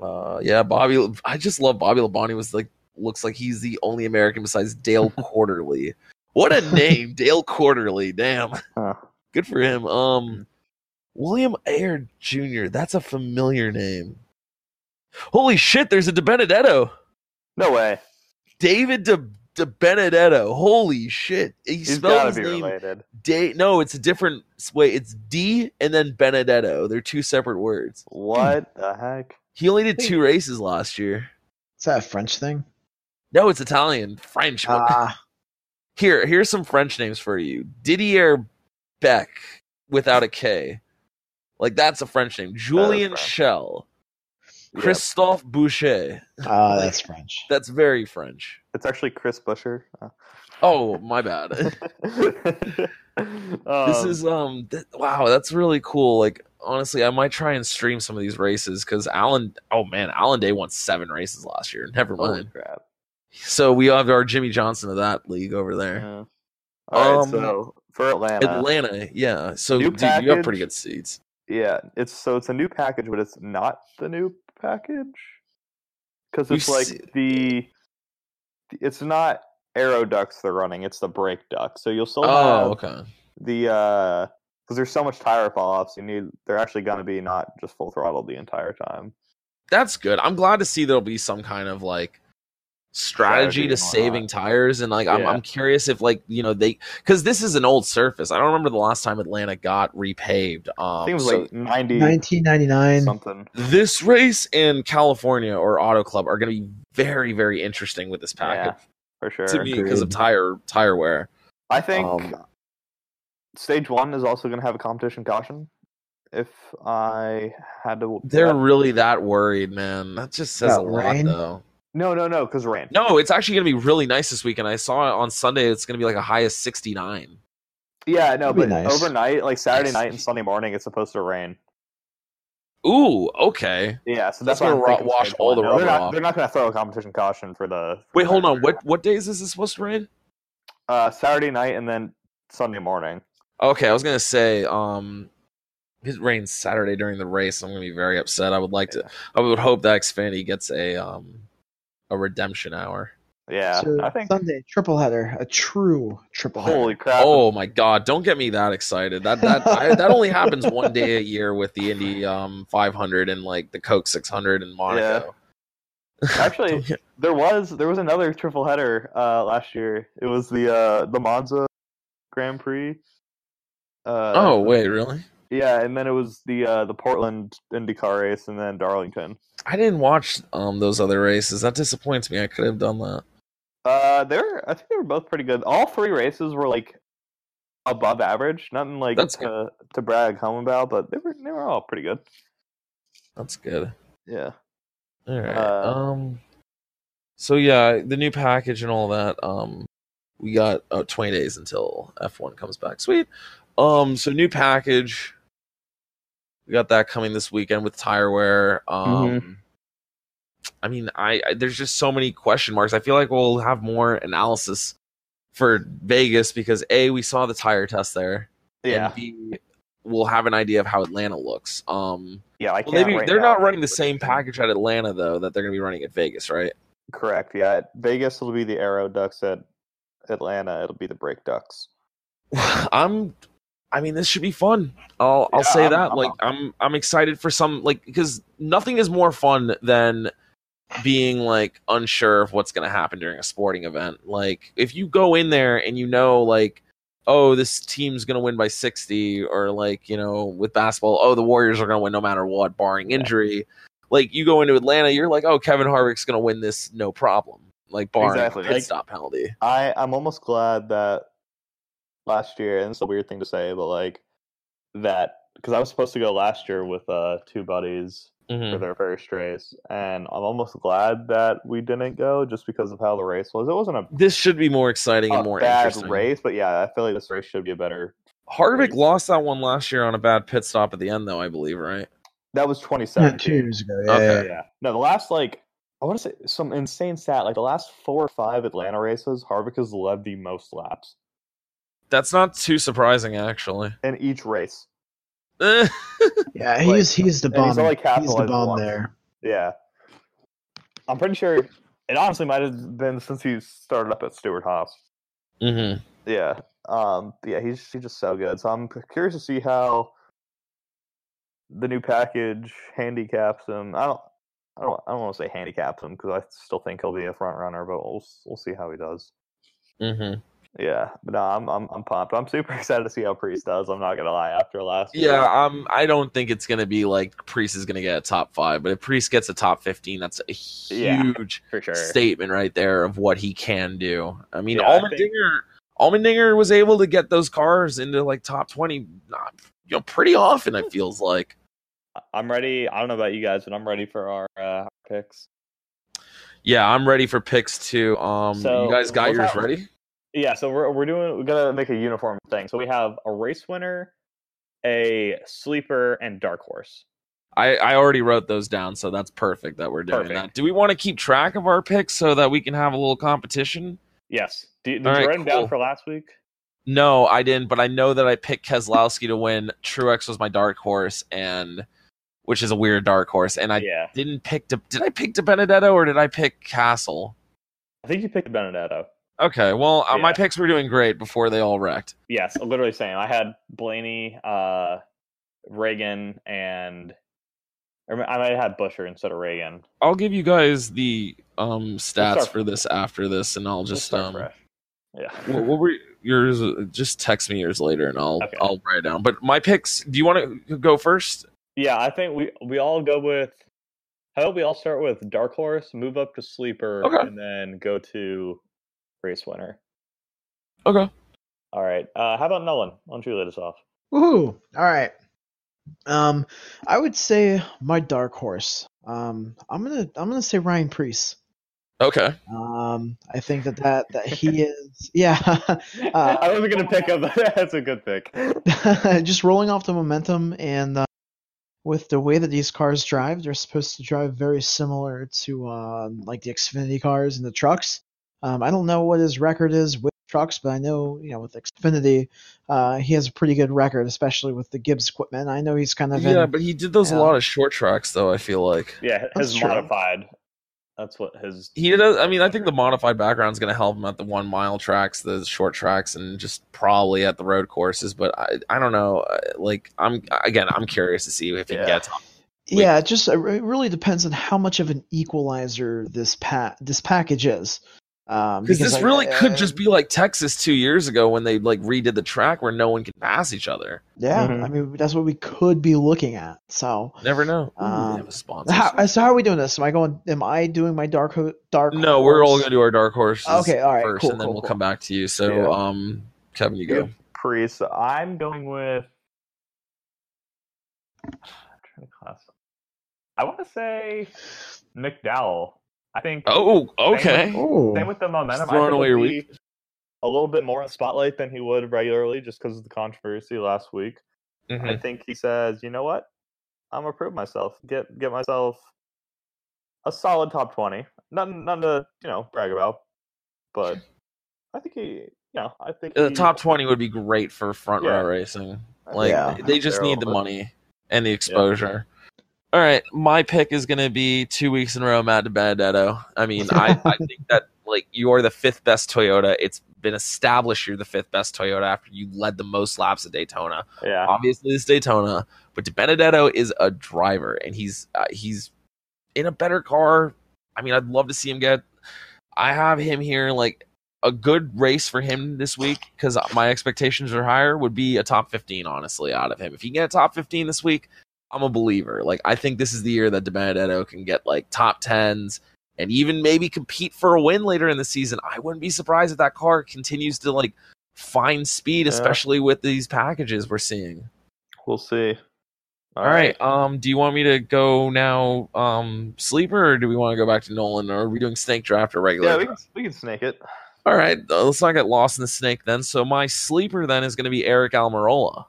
Uh, yeah, Bobby. I just love Bobby Labonte. Was like looks like he's the only American besides Dale Quarterly. What a name, Dale Quarterley. Damn, Huh. good for him. Um, William Ayer Jr. That's a familiar name. Holy shit! There's a De Benedetto. No way. David De, De Benedetto. Holy shit! He He's spelled gotta his be name related. Day. No, it's a different way. It's D and then Benedetto. They're two separate words. What the heck? He only did two races last year. Is that a French thing? No, it's Italian, French. Ah, Here, here's some French names for you. Didier Beck without a K. Like that's a French name. Julian French. Shell. Yep. Christophe Boucher. ah, that's French. That's very French. It's actually Chris Buescher. Oh, my bad. this Um, is um th- wow that's really cool like honestly i might try and stream some of these races because alon oh man alon day won seven races last year never holy mind crap. so we have our jimmie johnson of that league over there Yeah. All right, Um, so for Atlanta, atlanta yeah so New dude you have pretty good seats yeah, it's so it's a new package, but it's not the new package because it's like se- the it's not aero ducts they're running; it's the brake duct. So you'll still oh have okay the uh because there's so much tire fall offs. You need they're actually going to be not just full throttle the entire time. that's good i'm glad to see there'll be some kind of like strategy, Strategy to saving whatnot. tires and like I'm, I'm curious if like you know they because this is an old surface i don't remember the last time atlanta got repaved um I think it was so- like 90 1999. something. this race in California or Auto Club are going to be very, very interesting with this Yeah, package for sure. to me because of tire tire wear. I think Um, stage one is also going to have a competition caution. If I had to, They're bet- really that worried, man. That just says a lot, rain? though. No, no, no, because rain. No, it's actually going to be really nice this weekend. I saw it on Sunday. It's going to be like a high of 69. Yeah, no, That'd but nice. overnight, like Saturday Nice. night and Sunday morning, it's supposed to rain. Ooh, okay. Yeah, so That's that's, why gonna I'm ro- thinking wash all the No, rubber they're not, off. They're not going to throw a competition caution for the. for Wait, the hold on. What what days is this supposed to rain? Uh, Saturday night and then Sunday morning. Okay, I was gonna say, um, it rains Saturday during the race. I'm gonna be very upset. I would like to. I would hope that Xfinity gets a um a redemption hour. Yeah, so I think. Sunday triple header, a true triple header. Holy crap! Oh my god! Don't get me that excited. That that I, that only happens one day a year with the Indy um 500 and like the Coke 600 in Monaco. Actually, get- there was there was another triple header uh, last year. It was the uh, the Monza Grand Prix. Uh, oh wait, really? yeah, and then it was the uh, the Portland IndyCar race, and then Darlington. I didn't watch um those other races. That disappoints me. I could have done that. Uh, they're I think they were both pretty good. All three races were like above average. Nothing like That's to, to brag home about, but they were they were all pretty good. That's good. Yeah. All right. Uh, um. So yeah, the new package and all that. Um, we got uh, 20 days until F1 comes back. Sweet. Um. So new package. We got that coming this weekend with tire wear. Um. I mean, I, I there's just so many question marks. I feel like we'll have more analysis for Vegas because a we saw the tire test there. Yeah. And b we'll have an idea of how Atlanta looks. Um. yeah. I Well, can't. maybe right they're now not running the same package at Atlanta though that they're going to be running at Vegas, right? Correct. Yeah. At Vegas will be the Aero Ducts. At Atlanta, it'll be the Brake Ducts. I'm. I mean, this should be fun. I'll I'll Yeah, say I'm- that. I'm like. I'm I'm excited for some like because nothing is more fun than being like unsure of what's going to happen during a sporting event. Like, if you go in there and you know like. Oh, this team's gonna win by sixty, or like you know, with basketball, oh, the Warriors are gonna win no matter what, barring Yeah. injury. Like you go into Atlanta, you're like, oh, Kevin Harvick's gonna win this, no problem, like barring Exactly, pit like- stop penalty. I I'm almost glad that last year, and it's a weird thing to say, but like that because I was supposed to go last year with uh two buddies Mhm. for their first race, and I'm almost glad that we didn't go just because of how the race was. It wasn't a, This should be more exciting a and more bad interesting. race, but yeah, I feel like this race should be a better. Harvick race. lost that one last year on a bad pit stop at the end, though. I believe, right? That was Yeah, 2017. two years ago. Yeah, Okay. yeah, Yeah. No, the last like I want to say some insane stat. Like the last four or five Atlanta races, Harvick has led the most laps That's not too surprising, actually. in each race. Yeah. Like, He's he's the and he's bomb. only He's the bomb there. Yeah. I'm pretty sure it honestly might have been since he started up at Stewart Haas. mhm. Yeah. Um yeah, he's he's just so good. So I'm curious to see how the new package handicaps him. I don't I don't I don't want to say handicaps him because I still think he'll be a front runner, but we'll we'll see how he does. Mhm. Yeah, no, I'm I'm I'm pumped. I'm super excited to see how Preece does. I'm not gonna lie. After last, year. Yeah, um, I don't think it's gonna be like Preece is gonna get a top five, but if Preece gets a top fifteen, that's a Yeah. huge for sure. statement right there of what he can do. I mean, Yeah, I think- Allmendinger was able to get those cars into like top twenty, not you know, pretty often. It feels like. I'm ready. I don't know about you guys, but I'm ready for our uh, picks. Yeah, I'm ready for picks too. Um, So, you guys got yours that- ready? Yeah, so we're we're doing we're gonna make a uniform thing. So we have a race winner, a sleeper, and dark horse. I, I already wrote those down, so that's perfect that we're doing Perfect. that. Do we want to keep track of our picks so that we can have a little competition? Yes. Do, did All you right, write them cool. down for last week? No, I didn't, but I know that I picked Keselowski to win. Truex was my dark horse, and which is a weird dark horse, and I yeah, didn't pick. De, did I pick DiBenedetto or did I pick Cassill? I think you picked Benedetto. Okay, well, uh, my picks were doing great before they all wrecked. Yes, literally same. I had Blaney, uh, Regan, and I might have had Buescher instead of Regan. I'll give you guys the um stats start- for this after this, and I'll just start um. fresh. Yeah. What, what were yours? Just text me yours later, and I'll Okay. I'll write it down. But my picks. Do you want to go first? Yeah, I think we we all go with. How about we all start with Dark Horse, move up to Sleeper, Okay. and then go to Race Winner. Okay. All right. Uh, how about Nolan? Why don't you lead us off? Woohoo! All right. Um, I would say my dark horse. Um, I'm gonna I'm gonna say Ryan Preece. Okay. Um, I think that that, that he is yeah. I wasn't gonna pick up. That's a good pick. just rolling off the momentum and uh, with the way that these cars drive, they're supposed to drive very similar to uh, like the Xfinity cars and the trucks. Um, I don't know what his record is with trucks, but I know you know with Xfinity, uh, he has a pretty good record, especially with the Gibbs equipment. I know he's kind of Yeah, in, but he did those a lot of short tracks, though. I feel like Yeah, That's his true. modified. That's what his. he does. I mean, I think the modified background is going to help him at the one mile tracks, the short tracks, and just probably at the road courses. But I, I don't know. uh, Like, I'm again, I'm curious to see if he Yeah. gets. Yeah, it just it really depends on how much of an equalizer this pa- this package is. Um, Because this I- really I- could just be like Texas two years ago when they like redid the track where no one can pass each other. yeah. Mhm. I mean, that's what we could be looking at. So, Never know. Ooh, Um, they have a sponsor. how, so how are we doing this? Am I going? Am I doing my dark ho- dark? no, we're all going to do our dark horses. Okay, all right, first, cool, and then cool, we'll cool. come back to you. So, Yeah. um, Kevin, you go. Preece. I'm going with. I'm trying to class. I want to say McDowell. I think. Oh, okay. Oh, Same with the momentum. Throwing away he'll your be A little bit more in spotlight than he would regularly, just because of the controversy last week. I Mhm. think he says, "You know what? I'm gonna prove myself. Get get myself a solid top twenty. Nothing, nothing to you know brag about, but I think he, you know, I think The he- top twenty would be great for front Yeah. row racing. Like Yeah. they just They're need the all- money and the exposure. All right, my pick is going to be two weeks in a row, Matt Benedetto. I mean, I, I think that like you are the fifth best Toyota. It's been established you're the fifth best Toyota after you led the most laps at Daytona. Yeah, Obviously, it's Daytona, but Benedetto is a driver, and he's uh, he's in a better car. I mean, I'd love to see him get. I have him here like a good race for him this week because my expectations are higher. Would be a top fifteen, honestly, out of him. If he can get a top fifteen this week, I'm a believer. Like I think this is the year that DiBenedetto can get like top tens and even maybe compete for a win later in the season. I wouldn't be surprised if that car continues to like find speed, Yeah. especially with these packages we're seeing. we'll see. All right. Um, do you want me to go now, um, sleeper, or do we want to go back to Nolan, or are we doing snake draft or regular? Yeah, we can, we can snake it. All right. uh, Let's not get lost in the snake then. So my sleeper then is going to be Aric Almirola.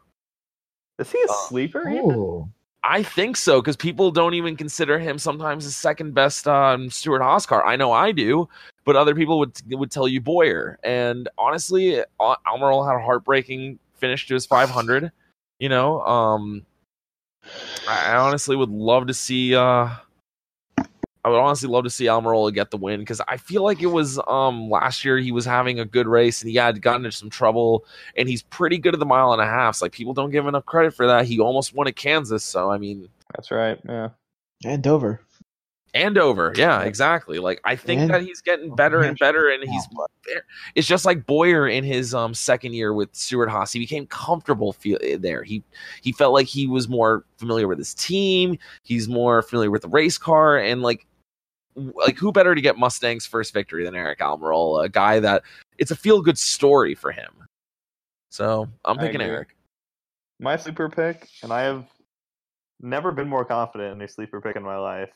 Is he a Uh, sleeper? even? oh. I think so because people don't even consider him sometimes the second best um, Stewart Haas car. I know I do, but other people would would tell you Bowyer. And honestly, Al- Almirola had a heartbreaking finish to his 500. You know, um, I honestly would love to see. Uh, I would honestly love to see Almirola get the win because I feel like it was um last year he was having a good race and he had gotten into some trouble and he's pretty good at the mile and a half. Like people don't give enough credit for that. He almost won at Kansas, so I mean, That's right. Yeah. and Dover. and over, yeah, exactly. Like I think And- that he's getting better and better, and he's it's just like Bowyer in his um second year with Stewart Haas. He became comfortable feel there. He he felt like he was more familiar with his team. He's more familiar with the race car, and like like who better to get Mustang's first victory than Aric Almirola, a guy that it's a feel good story for him. So I'm picking. Aric. My sleeper pick, and I have never been more confident in a sleeper pick in my life.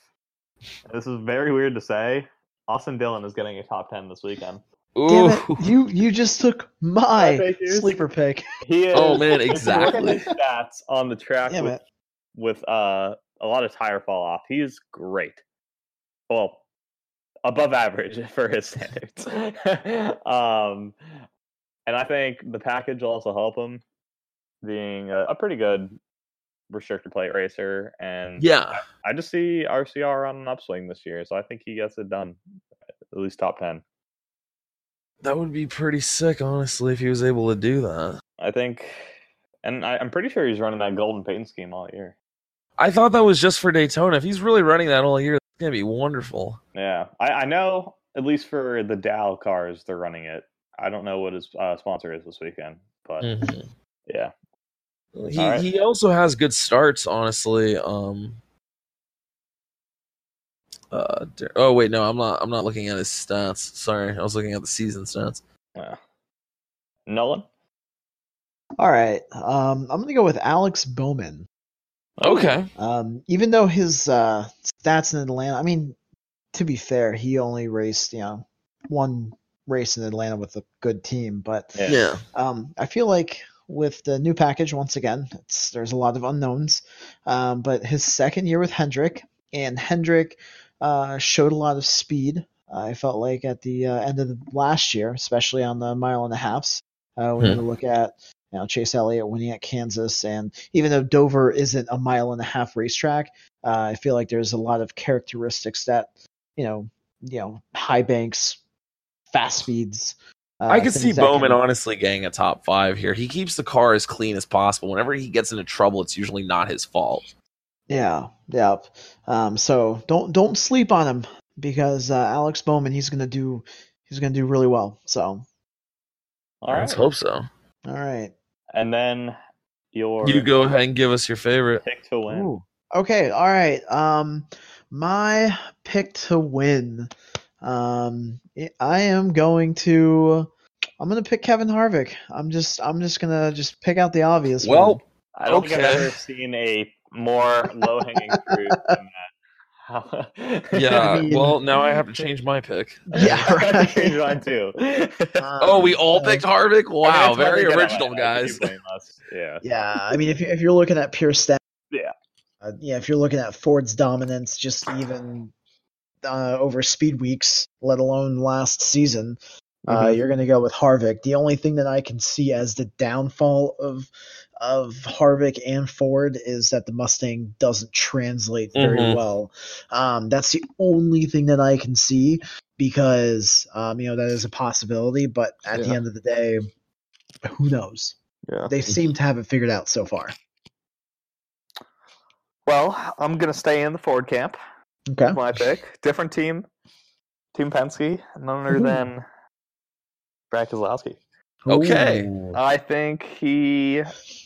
This is very weird to say. Austin Dillon is getting a top ten this weekend. Damn Ooh. it! You you just took my sleeper pick. He is. Oh, man, if you look at exactly. his Stats on the track Damn with, it! with uh, a lot of tire fall off. He is great. Well, above average for his standards. um, and I think the package will also help him being a, a pretty good restrictor plate racer. And Yeah. I just see RCR on an upswing this year, so I think he gets it done. At least top ten. That would be pretty sick, honestly, if he was able to do that. I think, and I, I'm pretty sure he's running that golden paint scheme all year. I thought that was just for Daytona. If he's really running that all year, gonna be wonderful. Yeah, I, I know at least for the Dow cars, they're running it. I don't know what his uh, sponsor is this weekend, but Mhm. yeah, He All right. he also has good starts, honestly. Um. Uh, oh wait, no, I'm not. I'm not looking at his stats. Sorry, I was looking at the season stats. yeah. Nolan. All right. Um, I'm gonna go with Alex Bowman. Okay. Um, even though his uh, stats in Atlanta, I mean, to be fair, he only raced you know one race in Atlanta with a good team, but Yeah. Yeah. um, I feel like with the new package, once again, it's, there's a lot of unknowns. Um, but his second year with Hendrick, and Hendrick uh, showed a lot of speed. I felt like at the uh, end of the last year, especially on the mile and a halfs, uh, when Hmm. you look at you know Chase Elliott winning at Kansas, and even though Dover isn't a mile and a half racetrack, uh, I feel like there's a lot of characteristics that you know, you know, high banks, fast speeds. Uh, I could see things that Bowman can- honestly getting a top five here. He keeps the car as clean as possible. Whenever he gets into trouble, it's usually not his fault. Yeah, yeah. Um, so don't don't sleep on him because uh, Alex Bowman he's gonna do he's gonna do really well. So All right. Let's hope so. all right. And then your You go ahead and give us your favorite. pick to win. Ooh. Okay, all right. Um, my pick to win. Um, I- I am going to. I'm gonna pick Kevin Harvick. I'm just I'm just gonna just pick out the obvious. one. Well, I don't think I've ever seen a more low hanging fruit than that. Yeah. I mean- well, now I have to change my pick. Yeah, I have right. to change mine too. Um, Oh, we all picked Harvick. I mean, Wow, very original, out. Guys. you blame us. Yeah. Yeah, I mean, if you if you're looking at pure stat, Yeah. uh, yeah, if you're looking at Ford's dominance, just even uh, over speed weeks, let alone last season, uh, Mhm. you're going to go with Harvick. The only thing that I can see as the downfall of of Harvick and Ford is that the Mustang doesn't translate very Mhm. well. Um, that's the only thing that I can see because um, you know that is a possibility. But at the end of the day, who knows? Yeah. They seem to have it figured out so far. Well, I'm gonna stay in the Ford camp. Okay. My pick, different team, Team Penske, none other Ooh. than Brad Keselowski. Okay. Ooh. I think he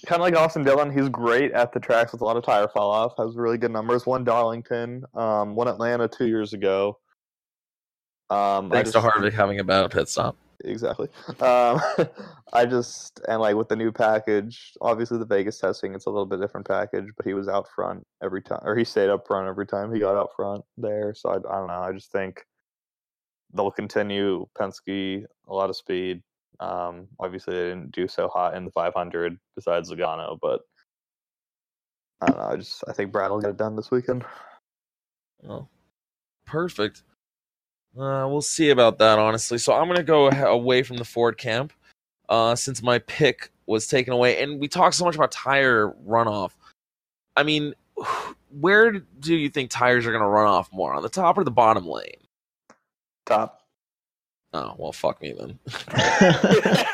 kind of like Austin Dillon. He's great at the tracks with a lot of tire fall off. Has really good numbers. Won Darlington. Um, won Atlanta two years ago. Um, I Thanks to just- Harvick having a bad pit stop. exactly. Um, I just and like with the new package, obviously the Vegas testing, it's a little bit different package, but he was out front every time, or he stayed up front every time he got out front there. So I, I don't know. I just think they'll continue Penske a lot of speed. Um, obviously they didn't do so hot in the 500 besides Logano, but I don't know. I just I think Brad will get it done this weekend. Oh, perfect. Uh, we'll see about that, honestly. So I'm gonna go away from the Ford camp, uh, since my pick was taken away, and we talked so much about tire runoff. I mean, where do you think tires are gonna run off more, on the top or the bottom lane? Top. Oh well, fuck me then.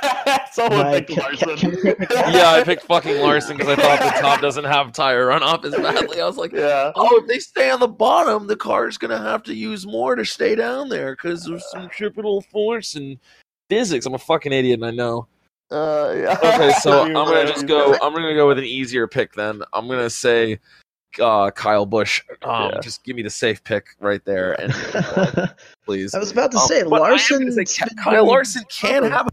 Someone Mike, picked Larson. yeah, I picked fucking Larson because I thought the top doesn't have tire runoff as badly. I was like, yeah. oh, if they stay on the bottom, the car's gonna have to use more to stay down there because there's some triple force and physics. I'm a fucking idiot, and I know. Uh, yeah. Okay, so I'm gonna just go. I'm gonna go with an easier pick then. I'm gonna say uh, Kyle Busch. Um, Yeah. Just give me the safe pick right there, and please. I was about to Um, say Larson. say Kyle Larson can have.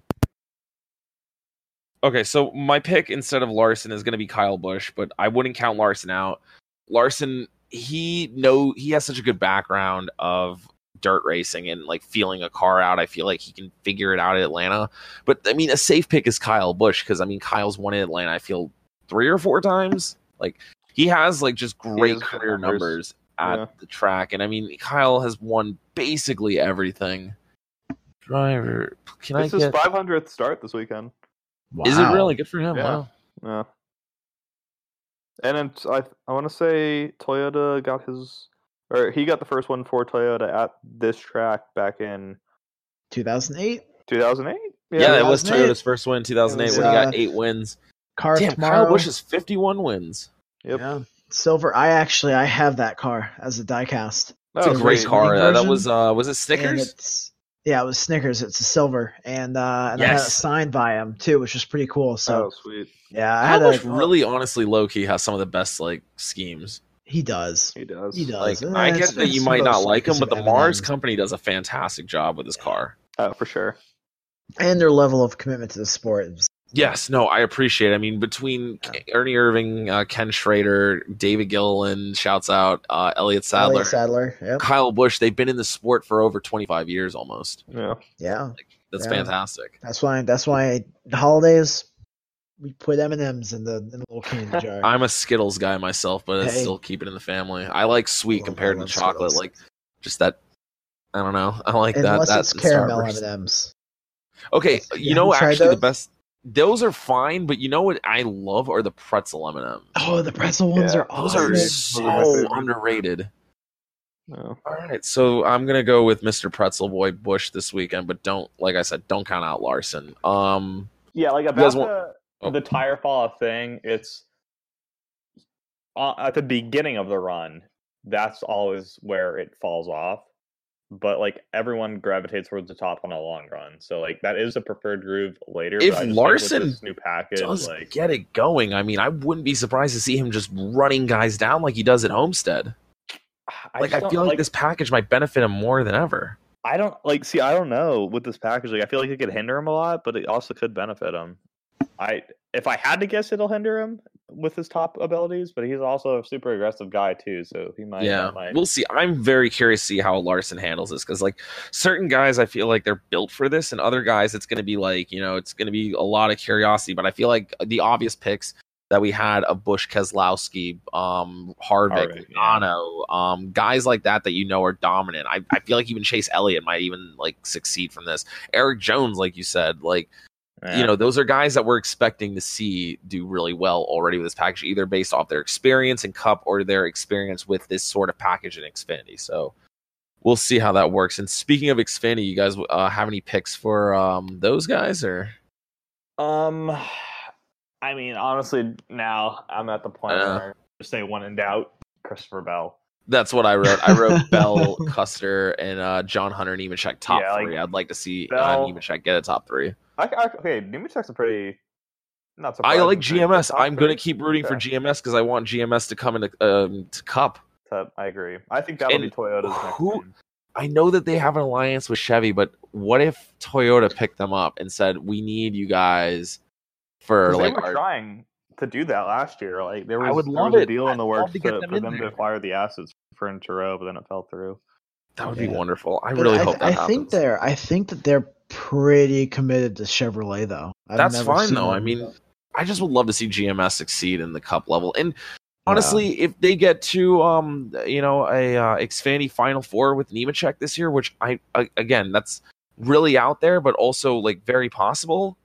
Okay, so my pick instead of Larson is going to be Kyle Busch, but I wouldn't count Larson out. Larson, he know he has such a good background of dirt racing and like feeling a car out. I feel like he can figure it out at Atlanta. But I mean, a safe pick is Kyle Busch because I mean, Kyle's won in Atlanta. I feel three or four times. Like he has like just great career numbers. numbers at Yeah. the track, and I mean, Kyle has won basically everything. Driver, can It's I his get? 500th start this weekend. Wow. Is it really good for him? Yeah. Wow. Yeah. And I, t- I I want to say Toyota got his or he got the first one for Toyota at this track back in 2008 2008. Yeah, it was Toyota's first win in 2008 was, when he got uh, eight wins. car Damn, tomorrow. Kyle Busch has 51 wins. Yep. Yeah, silver. I actually I have that car as a diecast. It's a It's a great car. Uh, that was uh was it Snickers? it's yeah, it was Snickers. It's a silver, and uh, and I had it signed by him too, which was pretty cool. So oh, sweet. yeah, I Kyle had Busch a, really honestly low key has some of the best like schemes. He does. He does. He does. Like Uh, I it's- get that you might not like him, but the Mars M&Ms. company does a fantastic job with his car. Oh, for sure. and their level of commitment to the sport is Yes, no, I appreciate. it. I mean, between K- Ernie Irvan, uh, Ken Schrader, David Gilliland, shouts out, uh, Elliott Sadler, Elliott Sadler. Yep. Kyle Busch. They've been in the sport for over 25 years almost. Yeah. Yeah. That's Yeah. fantastic. That's why. That's why the holidays we put M and M's in the in the little candy jar. I'm a Skittles guy myself, but I still keep it in the family. I like sweet Love- compared to chocolate. Skittles. Like just that. I don't know. I like that. Unless that caramel M and M's. Okay, Yeah, you know have you tried actually the best. Those are fine, but you know what I love are the pretzel M and M's. Oh, the pretzel ones Yeah, are Those awesome. are Those are so underrated. Yeah. All right, so I'm gonna go with Mr. Pretzel Boy Busch this weekend, but don't, like I said, don't count out Larson. Um, Yeah, like guys about want- the, Oh. the tire fall off thing, it's uh, at the beginning of the run. That's always where it falls off. But like everyone gravitates towards the top on a long run, so like that is a preferred groove later. If but I just think with Larson this new package, does like get it going. I mean, I wouldn't be surprised to see him just running guys down like he does at Homestead. Ah, I like I feel like, this package might benefit him more than ever. I don't like see. I don't know with this package. Like I feel like it could hinder him a lot, but it also could benefit him. I if I had to guess, it'll hinder him with his top abilities. But he's also a super aggressive guy too, so he might. yeah, might- we'll see. I'm very curious to see how Larson handles this because, like, certain guys, I feel like they're built for this, and other guys, it's going to be like, you know, it's going to be a lot of curiosity. But I feel like the obvious picks that we had of Busch Keselowski, um, Harvick, Harvick, yeah. Um, guys like that that you know are dominant. I, I feel like even Chase Elliott might even like succeed from this. Erik Jones, like you said, like you know, those are guys that we're expecting to see do really well already with this package, either based off their experience in Cup or their experience with this sort of package in Xfinity. So we'll see how that works. And speaking of Xfinity, you guys uh, have any picks for um, those guys or? Um, I mean, honestly, now I'm at the point Uh. where just say one in doubt, Christopher Bell. That's what I wrote. I wrote Bell, Custer, and uh, John Hunter Nemechek top Yeah, like, three. I'd like to see uh, Nemechek get a top three. I, I, okay, Nemechek's a pretty not so I like GMS. I'm going to keep rooting for GMS because I want GMS to come into um, to Cup. I agree. I think that'll be And Toyota's next who- team. I know that they have an alliance with Chevy, but what if Toyota picked them up and said, "We need you guys for 'Cause like they were our trying to do that last year. Like there was, I would there love was a it. deal in the works to to them for them there. to acquire the assets for Turo, but then it fell through. that would be wonderful." I But really I, hope that I happens. think they're. I think that they're pretty committed to Chevrolet, though. I've That's never fine though. I them- mean, I just would love to see GMS succeed in the Cup level. And honestly, if they get to um, you know, a uh, Xfinity Final Four with Nemechek this year, which I, I again, that's really out there, but also like very possible.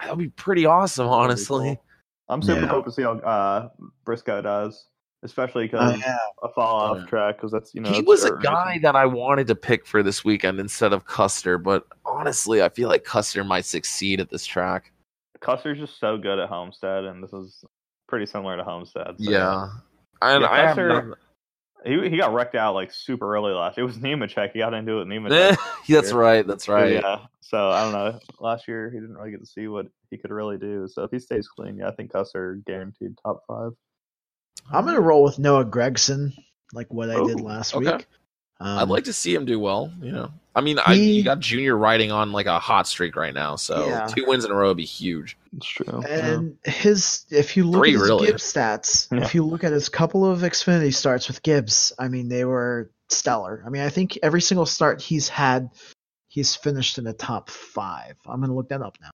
That would be pretty awesome, That'd be honestly. cool. I'm super Yeah. pumped to see how uh, Briscoe does, especially because yeah. a fall off Yeah. track because that's you know he was a guy racing. that I wanted to pick for this weekend instead of Custer, but honestly, I feel like Custer might succeed at this track. Custer's just so good at Homestead, and this is pretty similar to Homestead. so- Yeah, and Yeah, I have Custer- none- he he got wrecked out like super early last. It was Nemechek. He got into it with Nemechek. That's right. That's right. Yeah. So I don't know. Last year he didn't really get to see what he could really do. So if he stays clean, yeah, I think Custer guaranteed top five. I'm gonna roll with Noah Gragson, like what I did last okay. week. Um, I'd like to see him do well. You know, I mean, I, He- you got Junior riding on like a hot streak right now, so Yeah. two wins in a row would be huge. It's true. And his, if you look Three, at his really. Gibbs stats, Yeah. if you look at his couple of Xfinity starts with Gibbs, I mean, they were stellar. I mean, I think every single start he's had, he's finished in the top five. I'm gonna look that up now.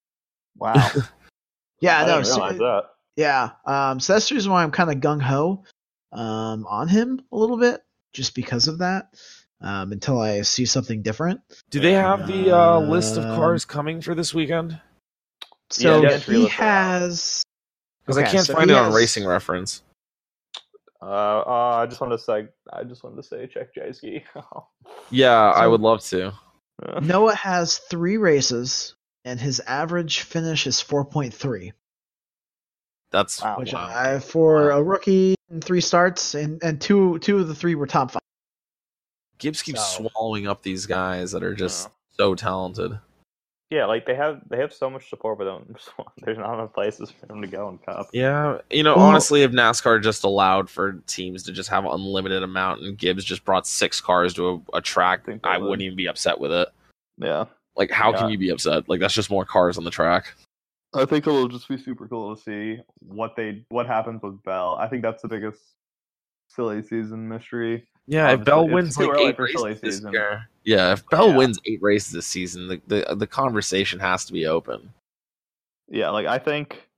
wow. Yeah, I no, didn't so- that. Yeah. Um, so that's the reason why I'm kind of gung ho, um, on him a little bit, just because of that. Um, until I see something different. Do they have the uh, list of Um, cars coming for this weekend? So the entry he list are out. has. Because I can't so find he it on Racing Reference. Uh, uh, I just wanted to say, I just wanted to say, check Jayski. Yeah, I would love to. Noah has three races, and his average finish is 4.3, That's Wow. which wow. I, for Wow. a rookie in three starts, and, and two two of the three were top five. Gibbs keeps So- swallowing up these guys that are just Yeah. so talented. yeah, like they have they have so much support, but don't, there's not enough places for them to go in Cup. Yeah, you know, Well- honestly, if NASCAR just allowed for teams to just have unlimited amount, and Gibbs just brought six cars to a, a track, think they I would. wouldn't even be upset with it. Yeah. Like, how can you be upset? Like, that's just more cars on the track. I think it'll just be super cool to see what they what happens with Bell. I think that's the biggest silly season mystery. Yeah, if Bell wins like eight for silly races this season. year, yeah, if Bell Yeah. wins eight races this season, the, the the conversation has to be open. Yeah, like I think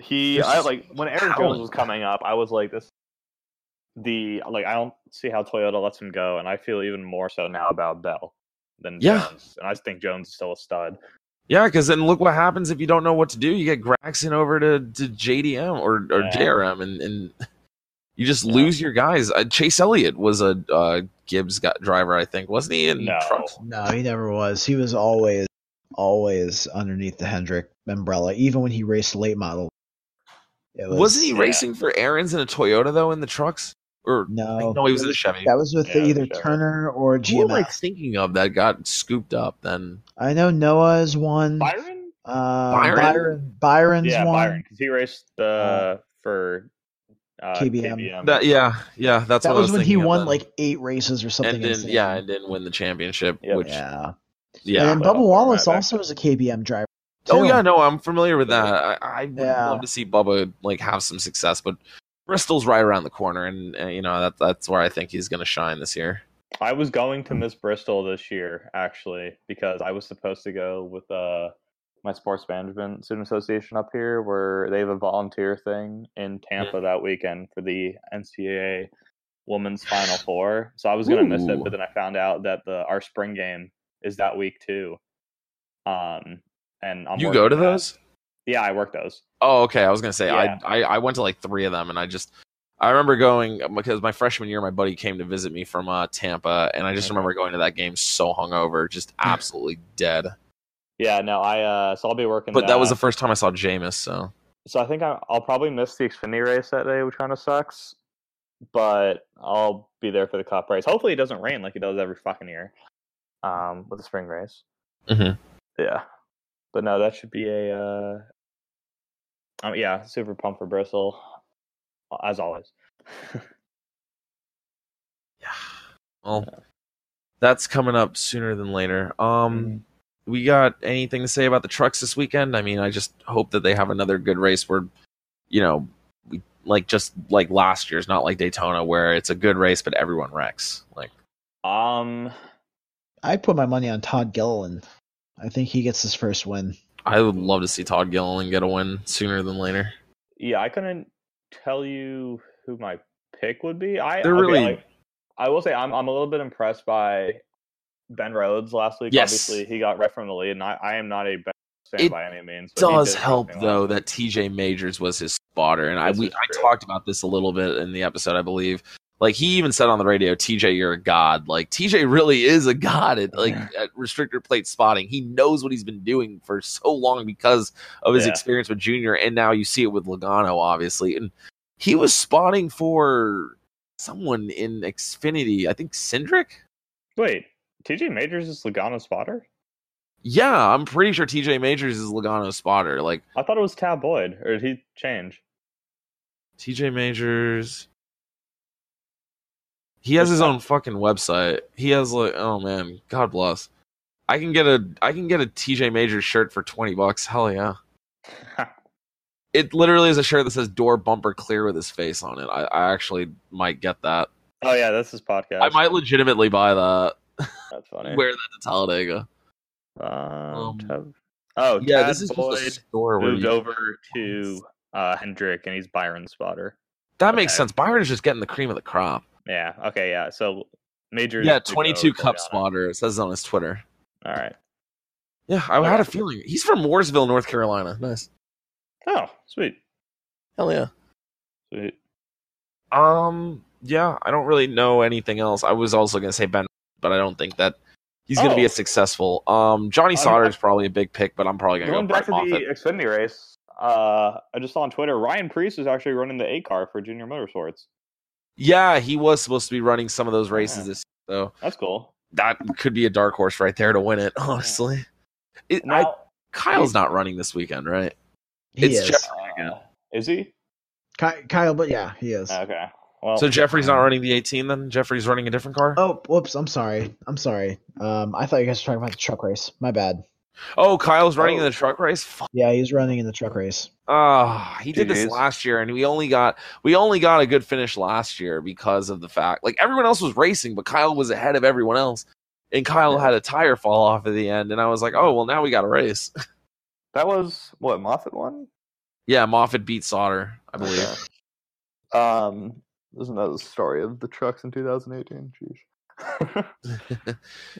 he There's I like when Aaron talent. Jones was coming up, I was like this the like I don't see how Toyota lets him go, and I feel even more so now about Bell than Yeah. Jones. And I think Jones is still a stud. Yeah, because then look what happens if you don't know what to do. You get Gragson over to, to JDM or, or Yeah. JRM, and, and you just Yeah. lose your guys. Uh, Chase Elliott was a uh, Gibbs got driver, I think, wasn't he? In No. trucks? No, he never was. He was always, always underneath the Hendrick umbrella, even when he raced late model. Was, Wasn't he yeah. racing for Aaron's in a Toyota though in the trucks? Or No, no, he was That in a Chevy. That was with Yeah, either sure. Turner or Who am I GMS. thinking of that got scooped up then? I know Noah's one. Byron? Uh, Byron? Byron. Byron's yeah, one. Byron, because he raced uh, for uh, KBM. KBM. That yeah, yeah, that's that what I was when he won then. like eight races or something. and didn't yeah, and didn't win the championship. Yep. Which yeah. yeah, and then Bubba Wallace throw it back. also is a KBM driver. Oh yeah, no, I'm familiar with that. I, I would Yeah. love to see Bubba like have some success, but Bristol's right around the corner, and uh, you know that that's where I think he's going to shine this year. I was going to miss Bristol this year actually because I was supposed to go with uh my sports management student association up here where they have a volunteer thing in Tampa that weekend for the NCAA women's final four. So I was gonna miss it, but then I found out that the our spring game is that week too. Um and I'm you go to those? Yeah, I worked those. Oh, okay. I was going to say Yeah. I, I I went to like three of them, and I just I remember going because my freshman year, my buddy came to visit me from uh, Tampa, and I just remember going to that game so hungover, just absolutely dead. Yeah, no, I uh so I'll be working But that was the first time I saw Jameis, so So I think I, I'll probably miss the Xfinity race that day, which kind of sucks. But I'll be there for the Cup race. Hopefully, it doesn't rain like it does every fucking year um, with the spring race. Mm-hmm. Yeah, but no, that should be a. Uh, um, yeah, super pumped for Bristol, as always. yeah. Well, that's coming up sooner than later. Um, we got anything to say about the trucks this weekend? I mean, I just hope that they have another good race where, you know, we like just like last year's, not like Daytona, where it's a good race but everyone wrecks. Like, um, I put my money on Todd Gilliland. I think he gets his first win. I would love to see Todd Gilliland get a win sooner than later. yeah, I couldn't tell you who my pick would be. I They're really- like- I will say I'm I'm a little bit impressed by Ben Rhodes last week. Yes. Obviously, he got right from the lead, and I, I am not a Ben fan It by any means. he does help though that. TJ Majors was his spotter, and I we I talked about this a little bit in the episode, I believe. Like he even said on the radio, TJ, you're a god. Like TJ really is a god at like Yeah. at restrictor plate spotting. He knows what he's been doing for so long because of his Yeah. experience with Junior, and now you see it with Logano, obviously. And he was spotting for someone in Xfinity, I think Cindric. Wait, TJ Majors is Logano's spotter? Yeah, I'm pretty sure TJ Majors is Logano's spotter. Like I thought it was Tab Boyd, or did he change? TJ Majors. He has his own fucking website. He has like, oh man, God bless. I can get a I can get a TJ Majors shirt for twenty bucks. Hell yeah! It literally is a shirt that says "Door Bumper Clear" with his face on it. I, I actually might get that. oh yeah, that's his podcast. I might legitimately buy that. That's funny. Wear that to Talladega. Um, Um, Tab- oh, yeah, Tad this is Boyd just a store moved you, over to uh, Hendrick, and he's Byron's spotter. that makes sense. Byron is just getting the cream of the crop. Yeah. Okay. Yeah. So major. Yeah, twenty-two cup Logano. spotter. It says on his Twitter. All right. Yeah, I had a feeling he's from Mooresville, North Carolina. Nice. Oh, sweet, Hell yeah. sweet. Um, yeah, I don't really know anything else. I was also gonna say Ben, but I don't think that he's gonna be Oh. as successful. Um, Johnny Sauter is probably a big pick, but I'm probably gonna Going go back to the Moffitt. Xfinity race, uh, I just saw on Twitter Ryan Preece is actually running the A car for Junior Motorsports. Yeah, he was supposed to be running some of those races Yeah. this, so That's cool. that could be a dark horse right there to win it. Honestly, it, I, Now, Kyle's not running this weekend, right? He It's is. Jeff- uh, is he? Ky- Kyle, but yeah, he is. Okay. Well, So Jeffrey's not running the 18, then Jeffrey's running a different car. Oh, whoops! I'm sorry. I'm sorry. Um, I thought you guys were talking about the truck race. My bad. Oh, Kyle's running in the truck race. Fuck. Yeah, he's running in the truck race. Ah, he did this last year, and we only got we only got a good finish last year because of the fact like everyone else was racing, but Kyle was ahead of everyone else, and Kyle Yeah. had a tire fall off at the end, and I was like, oh well, now we got a race. That was what Moffitt won. yeah, Moffitt beat Sauter, I believe. Um, isn't that the story of the trucks in 2018? Jeez.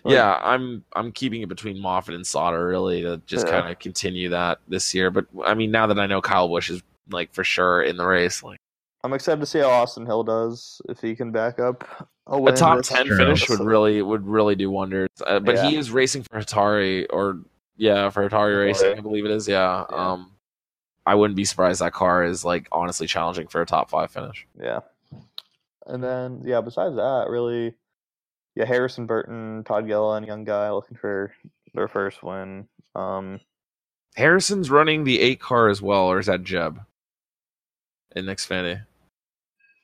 yeah, I'm I'm keeping it between Moffitt and Sauter really to just Yeah. kind of continue that this year. But I mean, now that I know Kyle Busch is like for sure in the race, like I'm excited to see how Austin Hill does if he can back up a, a top ten true. finish would really would really do wonders. Uh, but he is racing for Hattori or yeah for Hattori Racing, Hattori. I believe it is. Yeah. Yeah. Um, I wouldn't be surprised that car is like honestly challenging for a top five finish. Yeah. And then yeah, besides that, really, yeah, Harrison Burton, Todd Gilliland, young guy looking for their first win. Um, Harrison's running the eight car as well, or is that Jeb in Xfinity?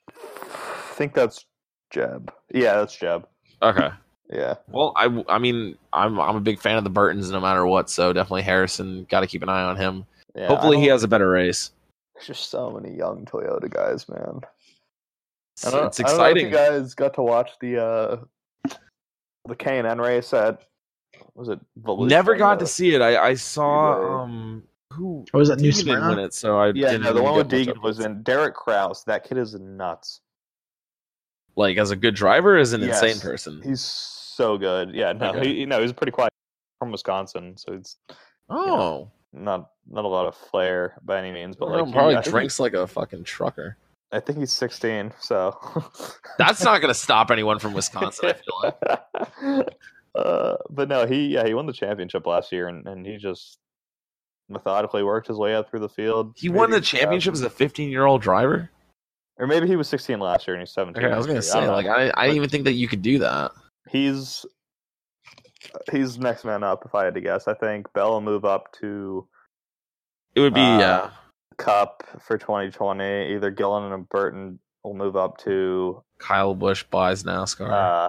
I think that's Jeb. Yeah, that's Jeb. Okay. Yeah. Well, I, I mean, I'm I'm a big fan of the Burtons no matter what. So definitely Harrison. Got to keep an eye on him. yeah Hopefully he has a better race. There's just so many young Toyota guys, man. It's, I don't- it's I don't know if exciting. you guys got to watch the uh the K and N race at was it Volusia? Never got to see it. I, I saw um who Or was that New Deegan didn't Smyrna? win it, so I Yeah, didn't no, the one with Deegan was in Derek Kraus. That kid is nuts. like as a good driver, as an Yes. insane person. He's so good. Yeah, no, Okay. he, you know, he's pretty quiet from Wisconsin, so it's Oh, not not a lot of flair by any means. But like, he- probably I think drinks like a fucking trucker. I think he's 16. So That's not going to stop anyone from Wisconsin. I feel like. uh, but no, he yeah he won the championship last year, and, and he just methodically worked his way up through the field. He won the championship as a 15 year old driver. or maybe he was 16 last year and he's 17. Okay, I was going to say don't like. I I didn't even think that you could do that. he's he's next man up if I had to guess. I think Bell will move up to It would be Uh, yeah. Cup for 2020. Either Gillen and Burton will move up to Kyle Busch buys NASCAR. uh,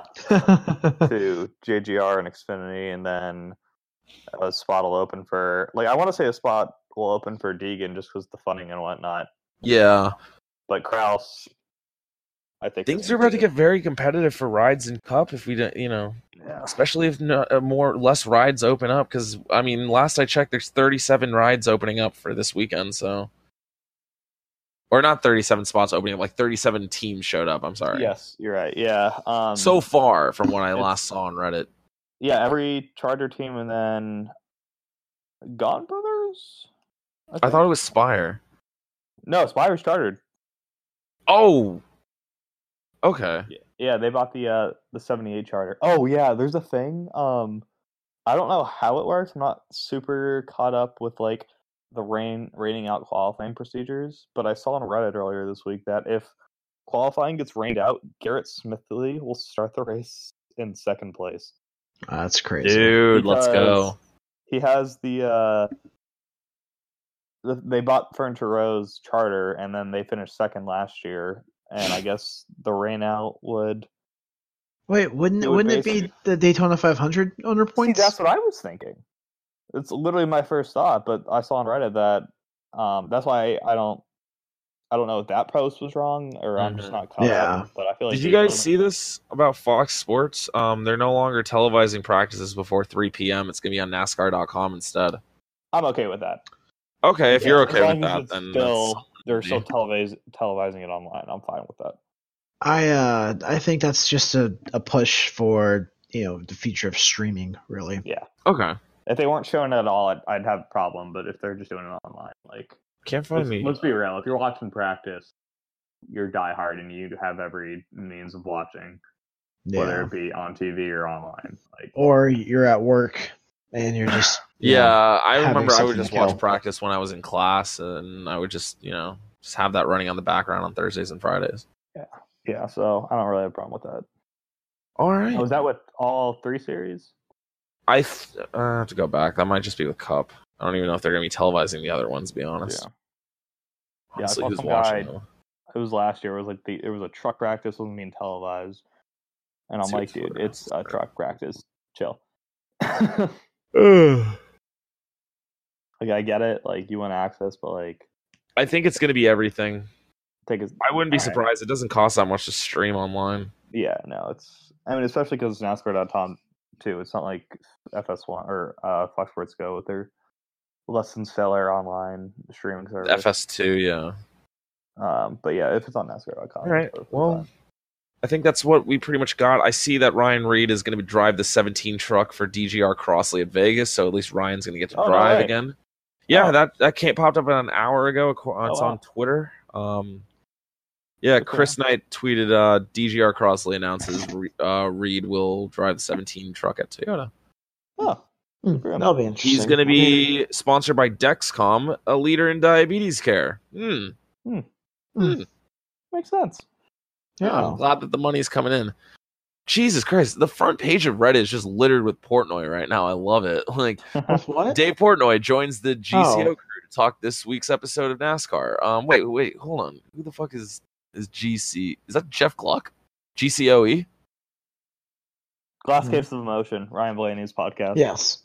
to JGR and Xfinity, and then a spot will open for like I want to say a spot will open for Deegan just because the funding and whatnot. yeah, But Kraus, I think things are about to gonna get very competitive for rides in Cup if we don't, you know, yeah. especially if no, uh, more less rides open up. Because I mean, last I checked, there's 37 rides opening up for this weekend. So, or not 37 spots opening up, like 37 teams showed up. I'm sorry. Yes, you're right. Yeah. Um, So far from what I last saw on Reddit. yeah, every charter team, and then Gaunt Brothers. I thought it was Spire. no Spires chartered. Oh, okay. Yeah, they bought the uh the 78 charter. Oh yeah, there's a thing. Um I don't know how it works. I'm not super caught up with like the rain raining out qualifying procedures, but I saw on Reddit earlier this week that if qualifying gets rained out, Garrett Smithley will start the race in second place. That's crazy. Dude, let's go. He has the uh the, they bought Furniture Row charter and then they finished second last year and I guess the rain out would Wait, wouldn't It would wouldn't it be the Daytona 500 owner See, points? that's what I was thinking. It's literally my first thought, but I saw on Reddit that um, that's why I don't I don't know if that post was wrong or I'm just Mhm. not caught Yeah. up. But I feel like Did you guys see this about Fox Sports? Um, they're no longer televising practices before 3 p.m. It's gonna be on NASCAR.com instead. I'm okay with that. Okay, if Yeah, you're okay with that, it's then still they're still televis- televising it online. I'm fine with that. I uh I think that's just a, a push for you know the future of streaming really. Yeah. Okay. If they weren't showing it at all, I'd, I'd have a problem. But if they're just doing it online, like Can't find let's, me. let's be real. If you're watching practice, you're diehard and you have every means of watching, whether it be on TV or online. Like Or you're at work and you're just you Yeah, know, I remember I would just watch practice when I was in class, and I would just you know just have that running on the background on Thursdays and Fridays. yeah, yeah. so I don't really have a problem with that. All right. Oh, was that with all three series? I th- uh, have to go back. That might just be with Cup. I don't even know if they're gonna be televising the other ones. To be honest. Yeah. Yeah, I Honestly, saw who's watching? guy- It was last year. It was like the it was a truck practice wasn't being televised, and I'm like, dude, it's a truck practice. Chill. Like I get it, like you want access, but like I think it's going to be everything. take I wouldn't be All right. surprised. It doesn't cost that much to stream online. Yeah, no, it's. I mean, especially because NASCAR.com too. It's not like FS1 or uh, Fox Sports Go with their less than stellar online streaming service. FS2, yeah. Um, but yeah, if it's on NASCAR.com. All right. Well, I think that's what we pretty much got. I see that Ryan Reed is going to drive the 17 truck for DGR Crossley at Vegas, so at least Ryan's going to get to Oh, drive way. again. Yeah, Oh. that that came popped up an hour ago. It's Oh, wow. on Twitter. Um, yeah, Chris Knight tweeted uh, DGR Crossley announces uh, Reed will drive the 17 truck at Toyota. oh, Hmm, that'll be interesting. He's going to be sponsored by Dexcom, a leader in diabetes care. Hmm. makes sense. Yeah, I'm glad that the money's coming in. Jesus Christ, the front page of Reddit is just littered with Portnoy right now. I love it. Like With what? Dave Portnoy joins the GCO Oh. crew to talk this week's episode of NASCAR. Um, wait, wait, hold on. Who the fuck is is GC? Is that Jeff Gluck? GCOE? Glass Hmm. Case of Emotion, Ryan Blaney's podcast. Yes.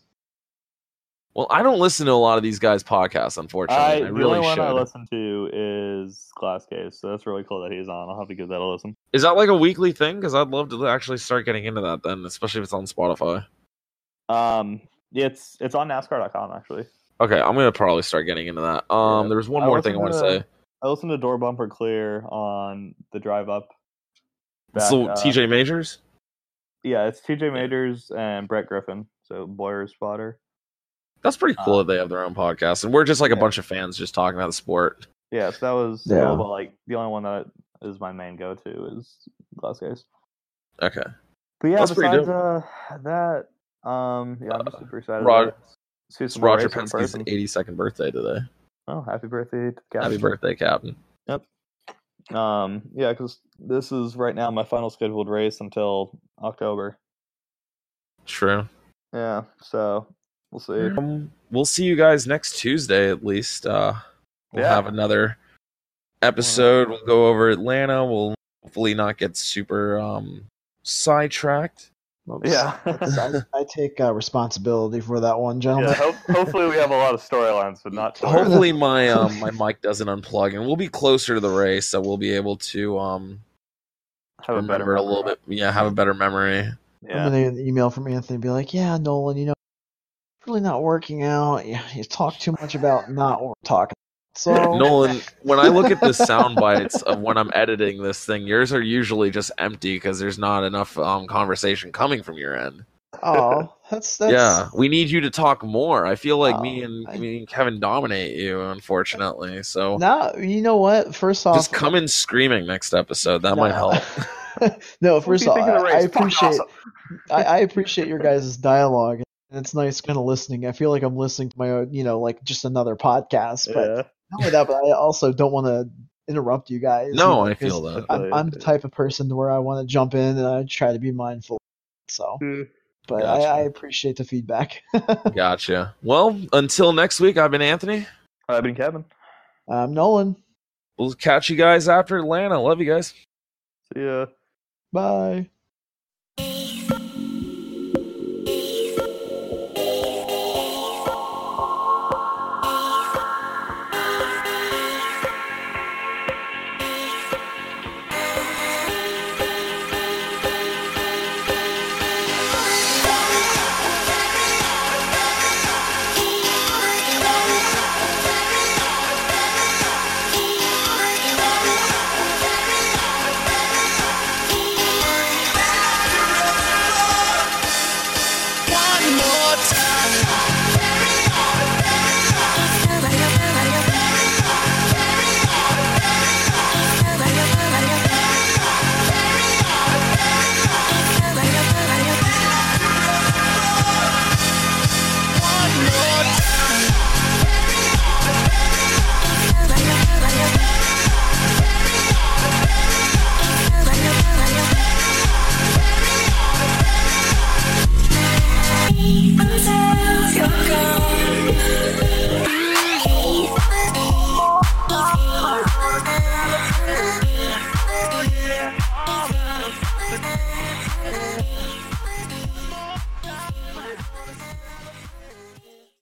Well, I don't listen to a lot of these guys' podcasts, unfortunately. I, I, the really only one should. I listen to is Glass Case, so that's really cool that he's on. I'll have to give that a listen. Is that like a weekly thing? Because I'd love to actually start getting into that then, especially if it's on Spotify. Um, it's it's on NASCAR.com actually. Okay, I'm gonna probably start getting into that. Um, Yeah. there was one I more thing I want to to- say. I listened to Door Bumper Clear on the drive up. back, So uh, TJ Majors. Yeah, it's TJ Majors and Brett Griffin, so Bowyer's spotter. That's pretty cool Uh, that they have their own podcast, and we're just like a yeah. bunch of fans just talking about the sport. Yeah, so that was Yeah. cool, but like the only one that is my main go to is Glass Case. Okay, But yeah, That's besides uh, that, um, yeah, I'm just Uh, super excited. Rod- to see it's some Roger Penske's 82nd birthday today. Oh, happy birthday! To Captain. Happy birthday, Captain! Yep. Um, yeah, because this is right now my final scheduled race until October. True. Yeah, so we'll see. Um, we'll see you guys next Tuesday at least. Uh, we'll Yeah. have another episode. We'll go over Atlanta. We'll hopefully not get super um sidetracked. Yeah. I, I take uh, responsibility for that one, Yeah, gentlemen. ho- hopefully we have a lot of storylines, but not. too Hopefully my um my mic doesn't unplug, and we'll be closer to the race, so we'll be able to um have a better remember a little memory. bit. Yeah, have a better memory. Yeah. I'm gonna get an email from Anthony and be like, "Yeah, Nolan, you know, really not working out. You, you talk too much about not what we're talking." So Nolan, when I look at the sound bites of when I'm editing this thing, yours are usually just empty because there's not enough um, conversation coming from your end. oh, that's that's Yeah, we need you to talk more. I feel like me Oh, and I- me and Kevin dominate you, unfortunately. So No, you know what? First off, just come in screaming next episode. That might help. no, first off, think of the I, I appreciate awesome. I, I appreciate your guys' dialogue, and it's nice kind of listening. I feel like I'm listening to my own, you know, like just another podcast. But Yeah. Not only that, but I also don't want to interrupt you guys. No, I feel that. I'm, I'm the type of person where I want to jump in and I try to be mindful. So, Mm. but Gotcha. I, I appreciate the feedback. Gotcha. Well, until next week, I've been Anthony. I've been Kevin. I'm Nolan. We'll catch you guys after Atlanta. Love you guys. See ya. Bye.